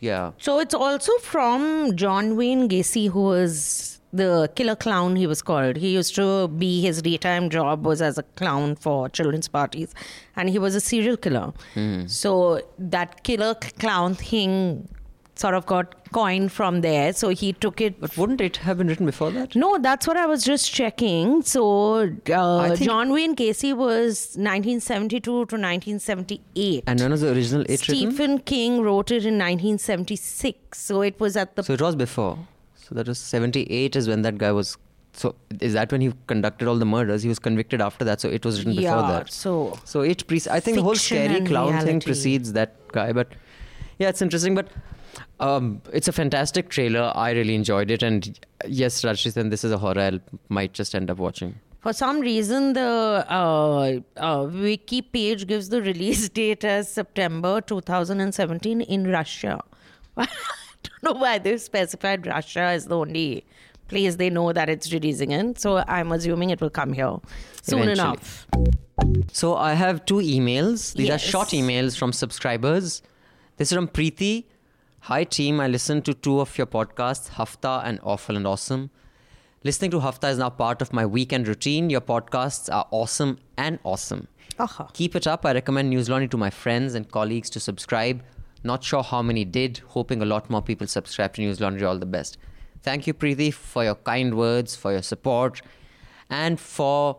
Speaker 2: yeah
Speaker 3: So it's also from John Wayne Gacy, who was the killer clown, he was called. He used to be, his daytime job was as a clown for children's parties, and he was a serial killer. Hmm. So that killer clown thing sort of got coined from there. So he took it.
Speaker 2: but wouldn't it have been written before that
Speaker 3: No, that's what I was just checking. So uh, John Wayne Gacy was 1972 to 1978.
Speaker 2: And when was the original It written?
Speaker 3: Stephen King wrote it in 1976. So it was at the
Speaker 2: So it was before. So that was 78 is when that guy was. So is that when he conducted all the murders? He was convicted after that. So it was written before
Speaker 3: Yeah,
Speaker 2: that.
Speaker 3: so-
Speaker 2: So it pre- I think the whole scary clown thing precedes that guy. But yeah, it's interesting. But um, it's a fantastic trailer. I really enjoyed it. And yes, Rajyasree, then this is a horror I might just end up watching.
Speaker 3: For some reason, the uh, uh, wiki page gives the release (laughs) date as September 2017 in Russia. (laughs) I don't know why they've specified Russia as the only place they know that it's releasing in. So I'm assuming it will come here soon
Speaker 2: Eventually.
Speaker 3: enough.
Speaker 2: So I have two emails. These
Speaker 3: Yes.
Speaker 2: are short emails from subscribers. This is from Preeti. Hi team, I listened to two of your podcasts, Hafta and Awful and Awesome. Listening to Hafta is now part of my weekend routine. Your podcasts are awesome and awesome.
Speaker 3: Aha.
Speaker 2: Keep it up. I recommend News Laundry to my friends and colleagues to subscribe. Not sure how many did, hoping a lot more people subscribe to News Laundry. All the best. Thank you, Preeti, for your kind words, for your support, and for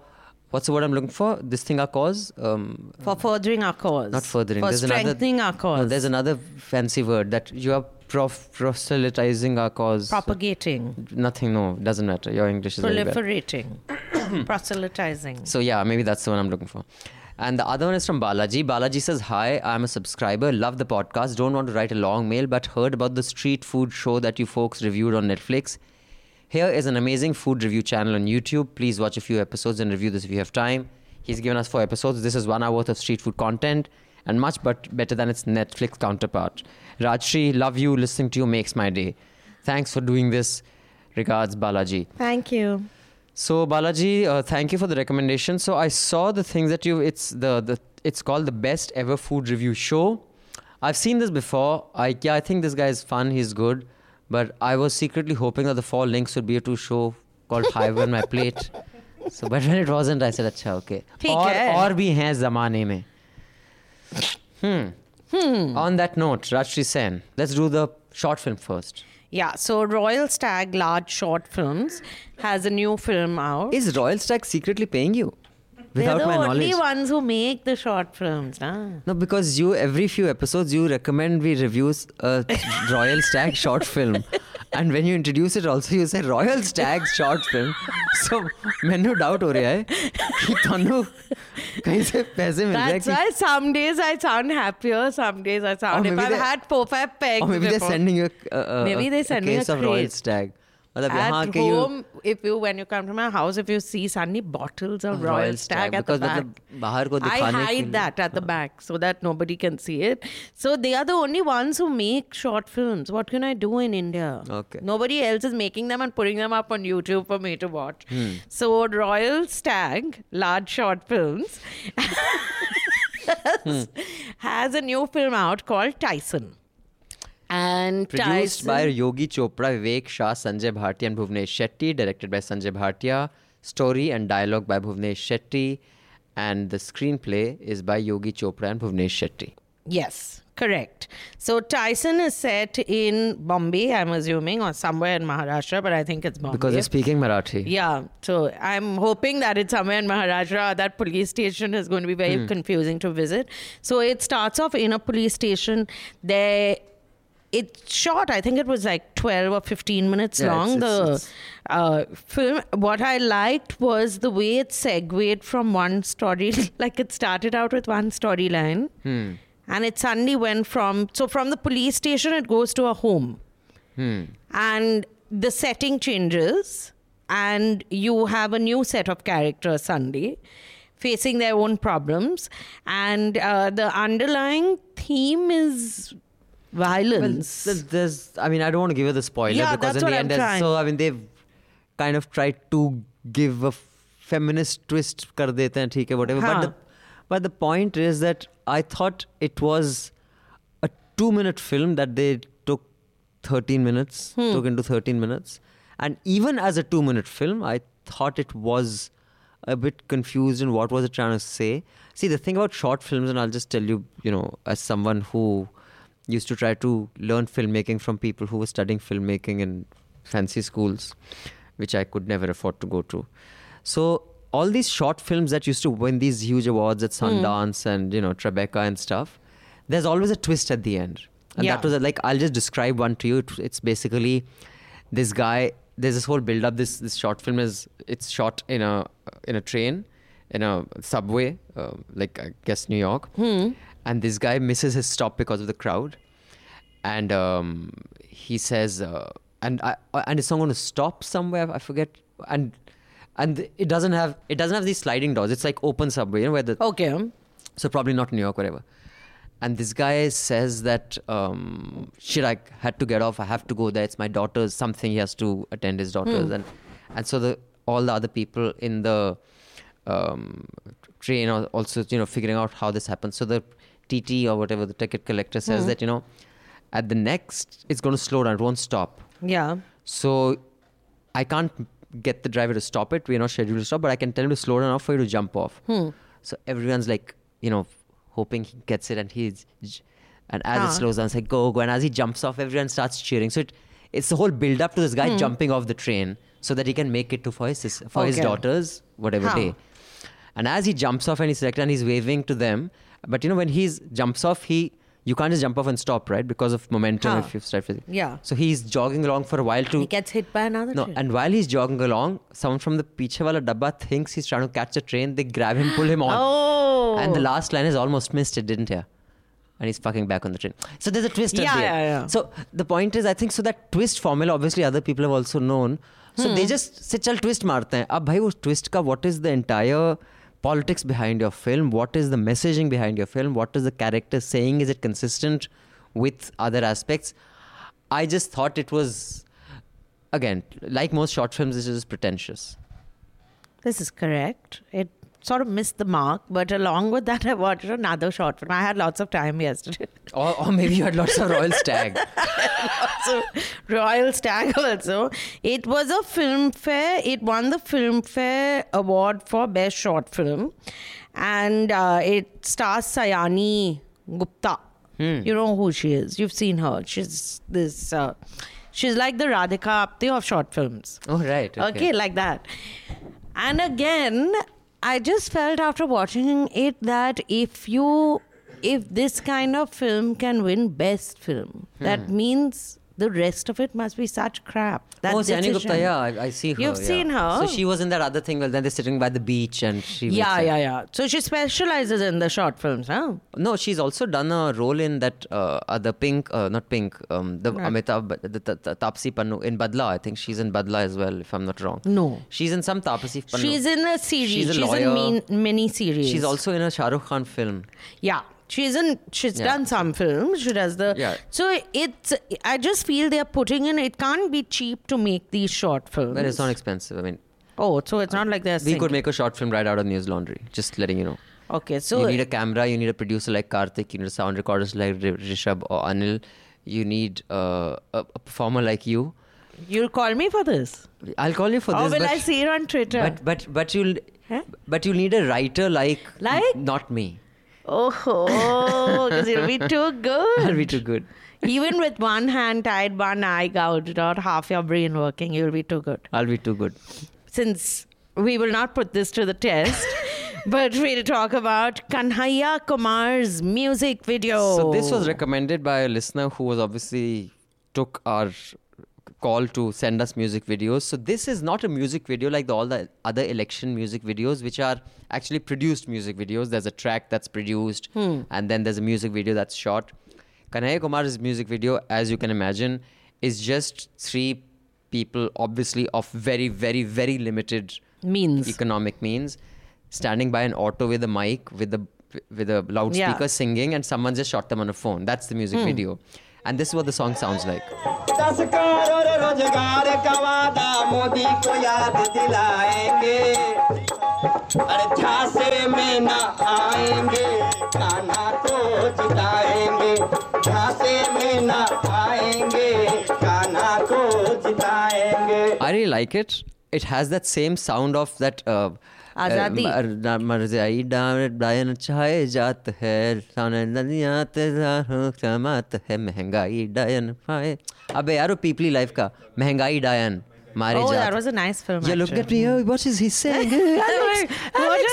Speaker 2: what's the word I'm looking for? This thing, our cause? Um,
Speaker 3: For furthering our cause.
Speaker 2: not furthering.
Speaker 3: For
Speaker 2: there's
Speaker 3: strengthening
Speaker 2: another,
Speaker 3: our cause.
Speaker 2: No, there's another fancy word that you are prof- proselytizing our cause.
Speaker 3: Propagating.
Speaker 2: Nothing, no, doesn't matter. Your English is.
Speaker 3: Proliferating. (coughs) Proselytizing.
Speaker 2: So yeah, maybe that's the one I'm looking for. And the other one is from Balaji. Balaji says, Hi, I'm a subscriber. Love the podcast. Don't want to write a long mail, but heard about the street food show that you folks reviewed on Netflix. Here is an amazing food review channel on YouTube. Please watch a few episodes and review this if you have time. He's given us four episodes. This is one hour worth of street food content and much but better than its Netflix counterpart. Rajyasree, love you. Listening to you makes my day. Thanks for doing this. Regards, Balaji.
Speaker 3: Thank you.
Speaker 2: So Balaji, uh, thank you for the recommendation. So I saw the things that you. It's the the. It's called the best ever food review show. I've seen this before. I yeah, I think this guy is fun. He's good. But I was secretly hoping that the Fall Links would be a two show called Five on my plate. So, but when it wasn't, I said, अच्छा okay. और और भी हैं जमाने में. Hmm. Hmm. On that note, Rajyasree Sen, let's do the short film first.
Speaker 3: Yeah, so Royal Stag Large Short Films has a new film out.
Speaker 2: Is Royal Stag secretly paying you?
Speaker 3: They're
Speaker 2: Without
Speaker 3: the
Speaker 2: my
Speaker 3: only
Speaker 2: knowledge.
Speaker 3: ones who make the short films. Huh?
Speaker 2: No, because you every few episodes you recommend we reviews a (laughs) Royal Stag short film, and when you introduce it, also you say Royal Stag short film. So मैंने doubt हो रहा है कि ਤੁਹਾਨੂੰ कहीं से पैसे मिल रहे हैं
Speaker 3: That's
Speaker 2: कि
Speaker 3: why some days I sound happier, some days I sound.
Speaker 2: Or
Speaker 3: If
Speaker 2: maybe
Speaker 3: I've
Speaker 2: they-
Speaker 3: had four, five pegs.
Speaker 2: or maybe they're
Speaker 3: before.
Speaker 2: sending you a, a, a,
Speaker 3: Maybe
Speaker 2: a,
Speaker 3: they're sending
Speaker 2: case
Speaker 3: a
Speaker 2: of Royal
Speaker 3: crate.
Speaker 2: Stag. मतलब यहाँ
Speaker 3: At
Speaker 2: के you
Speaker 3: home, if you when you come to my house, if you see suddenly bottles of Royal,
Speaker 2: Royal
Speaker 3: Stag,
Speaker 2: Stag,
Speaker 3: at the
Speaker 2: because
Speaker 3: back,
Speaker 2: मतलब बाहर को
Speaker 3: I
Speaker 2: दिखाने के
Speaker 3: hide
Speaker 2: लिए-
Speaker 3: that at the back so that nobody can see it. So they are the only ones who make short films. What can I do in India?
Speaker 2: Okay.
Speaker 3: Nobody else is making them and putting them up on YouTube for me to watch.
Speaker 2: Hmm.
Speaker 3: So Royal Stag, large short films, (laughs)
Speaker 2: Hmm.
Speaker 3: has a new film out called Tyson. And
Speaker 2: Produced
Speaker 3: Tyson,
Speaker 2: by Yogi Chopra, Vivek Shah, Sanjay Bhatia, and Bhuvnesh Shetty. Directed by Sanjay Bhatia. Story and dialogue by Bhuvnesh Shetty. And the screenplay is by Yogi Chopra and Bhuvnesh Shetty.
Speaker 3: Yes, correct. So Tyson is set in Bombay, I'm assuming, or somewhere in Maharashtra, but I think it's Bombay.
Speaker 2: Because they're speaking Marathi.
Speaker 3: yeah, so I'm hoping that it's somewhere in Maharashtra. That police station is going to be very
Speaker 2: Hmm.
Speaker 3: confusing to visit. So it starts off in a police station. There, it's short. I think it was like 12 or 15 minutes
Speaker 2: Yeah,
Speaker 3: long.
Speaker 2: it's-
Speaker 3: the
Speaker 2: it's-
Speaker 3: uh, film. What I liked was the way it segued from one story. (laughs) like it started out with one storyline,
Speaker 2: Hmm.
Speaker 3: and it suddenly went from so from the police station it goes to a home,
Speaker 2: Hmm.
Speaker 3: and the setting changes, and you have a new set of characters suddenly. Facing their own problems, and uh, the underlying theme is violence.
Speaker 2: Well, there's, I mean, I don't want to give her the spoiler
Speaker 3: yeah,
Speaker 2: because in the end, so I mean, they've kind of tried to give a feminist twist, kar dete hain, hai, whatever. Huh.
Speaker 3: But
Speaker 2: the, but the point is that I thought it was a two-minute film that they took 13 minutes,
Speaker 3: hmm.
Speaker 2: took into 13 minutes, and even as a two-minute film, I thought it was a bit confused in what was it trying to say. See, the thing about short films, and I'll just tell you, you know, as someone who used to try to learn filmmaking from people who were studying filmmaking in fancy schools, which I could never afford to go to. So all these short films that used to win these huge awards at Sundance and you know Tribeca and stuff, there's always a twist at the end. And
Speaker 3: Yeah.
Speaker 2: that was like I'll just describe one to you. It, it's basically this guy. There's this whole build up. This this short film is it's shot in a in a train, in a subway, uh, like I guess New York. And this guy misses his stop because of the crowd, and um, he says, uh, and I and it's not going to stop somewhere. I forget. And and it doesn't have it doesn't have these sliding doors. It's like open subway, you know, where the
Speaker 3: okay.
Speaker 2: so probably not New York, whatever. And this guy says that um, shit, I had to get off. I have to go there. It's my daughter's something. He has to attend his daughter's, and and so the all the other people in the um, train are also you know figuring out how this happens. So the TT or whatever the ticket collector says that you know at the next it's going to slow down. It won't stop.
Speaker 3: Yeah.
Speaker 2: So I can't get the driver to stop it. We're not scheduled to stop, but I can tell him to slow down enough for you to jump off. Hmm. So everyone's like, you know, hoping he gets it, and he's, and as
Speaker 3: Ah.
Speaker 2: it slows down, it's like go go, and as he jumps off, everyone starts cheering. So it, it's the whole build up to this guy jumping off the train so that he can make it to for his for his daughter's whatever
Speaker 3: Huh.
Speaker 2: day. And as he jumps off and he's selected and he's waving to them, but you know, when he jumps off, he you can't just jump off and stop, right? Because of momentum.
Speaker 3: Huh.
Speaker 2: If you start, with,
Speaker 3: yeah.
Speaker 2: So he's jogging along for a while to.
Speaker 3: He gets hit by another.
Speaker 2: No,
Speaker 3: train.
Speaker 2: and while he's jogging along, someone from the piche wala dabba thinks he's trying to catch a train. They grab him, pull him on.
Speaker 3: Oh.
Speaker 2: And the last line is almost missed it, didn't hear, And he's fucking back on the train. So there's a twist
Speaker 3: yeah, yeah. Yeah.
Speaker 2: So the point is, I think so that twist formula. Obviously, other people have also known. So hmm. they just say, "Chal twist marte hain." Ab bhai, wo twist ka what is the entire politics behind your film? What is the messaging behind your film? What is the character saying? Is it consistent with other aspects? I just thought it was again like most short films this is pretentious.
Speaker 3: This is correct. It sort of missed the mark, but along with that, (laughs) I watched another short film. I had lots of time yesterday. (laughs)
Speaker 2: or, or maybe you had lots of royal stag (laughs)
Speaker 3: so Royal Stag also. It was a Filmfare. It won the Filmfare award for best short film, and uh, it stars Sayani Gupta. You know who she is. You've seen her. She's this. Uh, she's like the Radhika Apte of short films.
Speaker 2: oh right
Speaker 3: Okay. like that. And again, I just felt after watching it that if you, if this kind of film can win best film, that hmm. means the rest of it must be such crap. That
Speaker 2: oh, Sayani Gupta, yeah, I, I see her.
Speaker 3: You've
Speaker 2: yeah.
Speaker 3: seen her?
Speaker 2: So she was in that other thing. Well, then they're sitting by the beach, and she.
Speaker 3: Yeah, yeah, yeah. So she specializes in the short films, huh?
Speaker 2: No, she's also done a role in that uh, other Pink, uh, not Pink, um, the Amitabh, but the, the, the Taapsee Pannu in Badla. I think she's in Badla as well, if I'm not wrong.
Speaker 3: No.
Speaker 2: She's in some Taapsee Pannu.
Speaker 3: She's in a series.
Speaker 2: She's a
Speaker 3: in
Speaker 2: lawyer.
Speaker 3: mean, mini series.
Speaker 2: She's also in a Shah Rukh Khan film.
Speaker 3: Yeah. She's in. She's
Speaker 2: Yeah.
Speaker 3: done some films. She does the.
Speaker 2: Yeah.
Speaker 3: So it's. I just feel they're putting in. It can't be cheap to make these short films.
Speaker 2: But it's not expensive. I mean,
Speaker 3: Oh, so it's not like they're.
Speaker 2: we could make a short film right out of News Laundry. Just letting you know.
Speaker 3: Okay, so
Speaker 2: you need a camera, you need a producer like Karthik, you need a sound recorder like Rishabh or Anil, you need uh, a, a performer like you.
Speaker 3: you'll call me for this.
Speaker 2: I'll call you for
Speaker 3: Or
Speaker 2: this.
Speaker 3: will
Speaker 2: but,
Speaker 3: I see it on Twitter?
Speaker 2: But but but you'll
Speaker 3: Huh?
Speaker 2: but you'll need a writer like
Speaker 3: Like?
Speaker 2: not me.
Speaker 3: Oh, oh because it'll be too good.
Speaker 2: I'll be too good.
Speaker 3: Even with one hand tied, one eye gouged, or half your brain working, you'll be too good.
Speaker 2: I'll be too good.
Speaker 3: Since we will not put this to the test, (laughs) but we'll talk about Kanhaiya Kumar's music video.
Speaker 2: So this was recommended by a listener who was obviously took our call to send us music videos. So this is not a music video like the, all the other election music videos, which are actually produced music videos. There's a track that's produced, hmm. and then there's a music video that's shot. Kanhaiya Kumar's music video, as you can imagine, is just three people, obviously of very, very, very limited
Speaker 3: Means.
Speaker 2: economic means, standing by an auto with a mic, with a with a loudspeaker
Speaker 3: Yeah.
Speaker 2: singing, and someone just shot them on a phone. That's the music hmm. video, and this is what the song sounds like. I really like it. It has that same sound of that. Uh,
Speaker 3: आज़ादी।
Speaker 2: uh, मर- मर जाई डायन चाहे जात है समात है महँगाई डायन पाए अबे यार वो पीपली लाइफ का महँगाई डायन मारे
Speaker 3: Oh, that was a nice film.
Speaker 2: Yeah, look at me. Oh, what is he saying? Alex, Alex,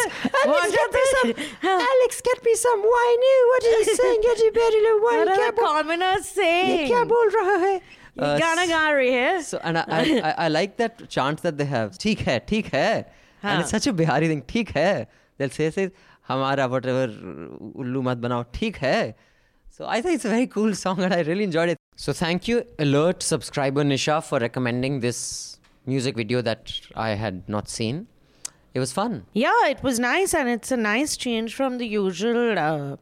Speaker 2: Alex, get me some. Alex, get me some wine. What is he saying? Get me very little wine.
Speaker 3: What are the commoners
Speaker 2: ये क्या बोल रहा है? Uh,
Speaker 3: गाना गा रही है
Speaker 2: So and I, I, I, I like that chant that they have. ठीक है, ठीक है.
Speaker 3: हाँ.
Speaker 2: And it's such a Bihari thing. ठीक है. They'll say, say हमारा whatever उल्लू मत बनाओ. ठीक है. So I think it's a very cool song and I really enjoyed it. So thank you, alert subscriber Nisha, for recommending this music video that I had not seen. It was fun.
Speaker 3: Yeah, it was nice, and it's a nice change from the usual, uh,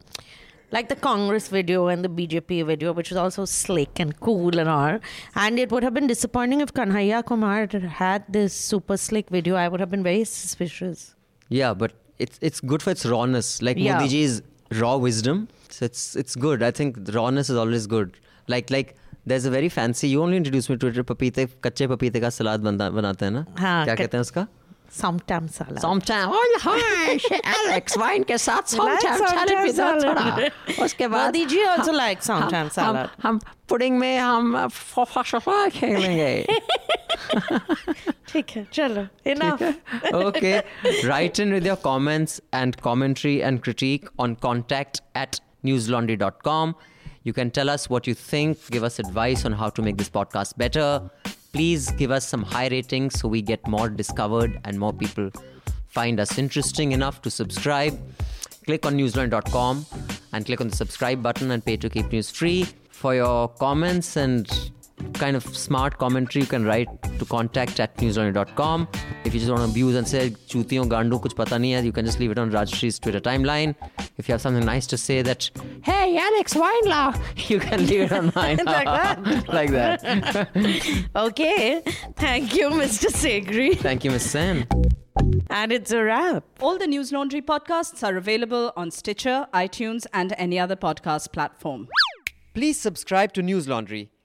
Speaker 3: like the Congress video and the BJP video, which was also slick and cool and all. And it would have been disappointing if Kanhaiya Kumar had had this super slick video. I would have been very suspicious.
Speaker 2: Yeah, but it's it's good for its rawness. Like
Speaker 3: Yeah.
Speaker 2: Modi ji's raw wisdom. So it's it's good. I think the rawness is always good. Like like there's a very fancy. You only introduced me to it. पपीते कच्चे पपीते का सलाद बनता बनाते हैं ना?
Speaker 3: हाँ,
Speaker 2: क्या
Speaker 3: कच-
Speaker 2: कहते हैं उसका?
Speaker 3: Somtam salad.
Speaker 2: Somtam. Oh hi, Alex wine के साथ
Speaker 3: Like
Speaker 2: somtam
Speaker 3: somtam
Speaker 2: salad भी दो
Speaker 3: salad.
Speaker 2: थोड़ा. उसके बाद
Speaker 3: Modi ji also
Speaker 2: हम-
Speaker 3: likes somtam
Speaker 2: हम-
Speaker 3: salad.
Speaker 2: हम हम पुडिंग में हम फोफा शफा खेलेंगे.
Speaker 3: ठीक है, चलो, enough.
Speaker 2: okay. Write in with your comments and commentary and critique on contact at newslaundry.com. You can tell us what you think, give us advice on how to make this podcast better. Please give us some high ratings so we get more discovered and more people find us interesting enough to subscribe. Click on newslaundry.com and click on the subscribe button and pay to keep news free. For your comments and kind of smart commentary, you can write to contact at newslaundry.com. If you just want to abuse and say, chutiyon gandu kuch pata nahi hai, you can just leave it on Rajyasree's Twitter timeline. If you have something nice to say that, hey, Alex Weinlaw, (laughs) you can leave it on (laughs) mine. (laughs)
Speaker 3: Like that?
Speaker 2: like that.
Speaker 3: Okay. Thank you, Mr. Sekhri.
Speaker 2: Thank you, Miss Sen.
Speaker 3: And it's a wrap.
Speaker 1: All the News Laundry podcasts are available on Stitcher, iTunes, and any other podcast platform.
Speaker 2: Please subscribe to News Laundry.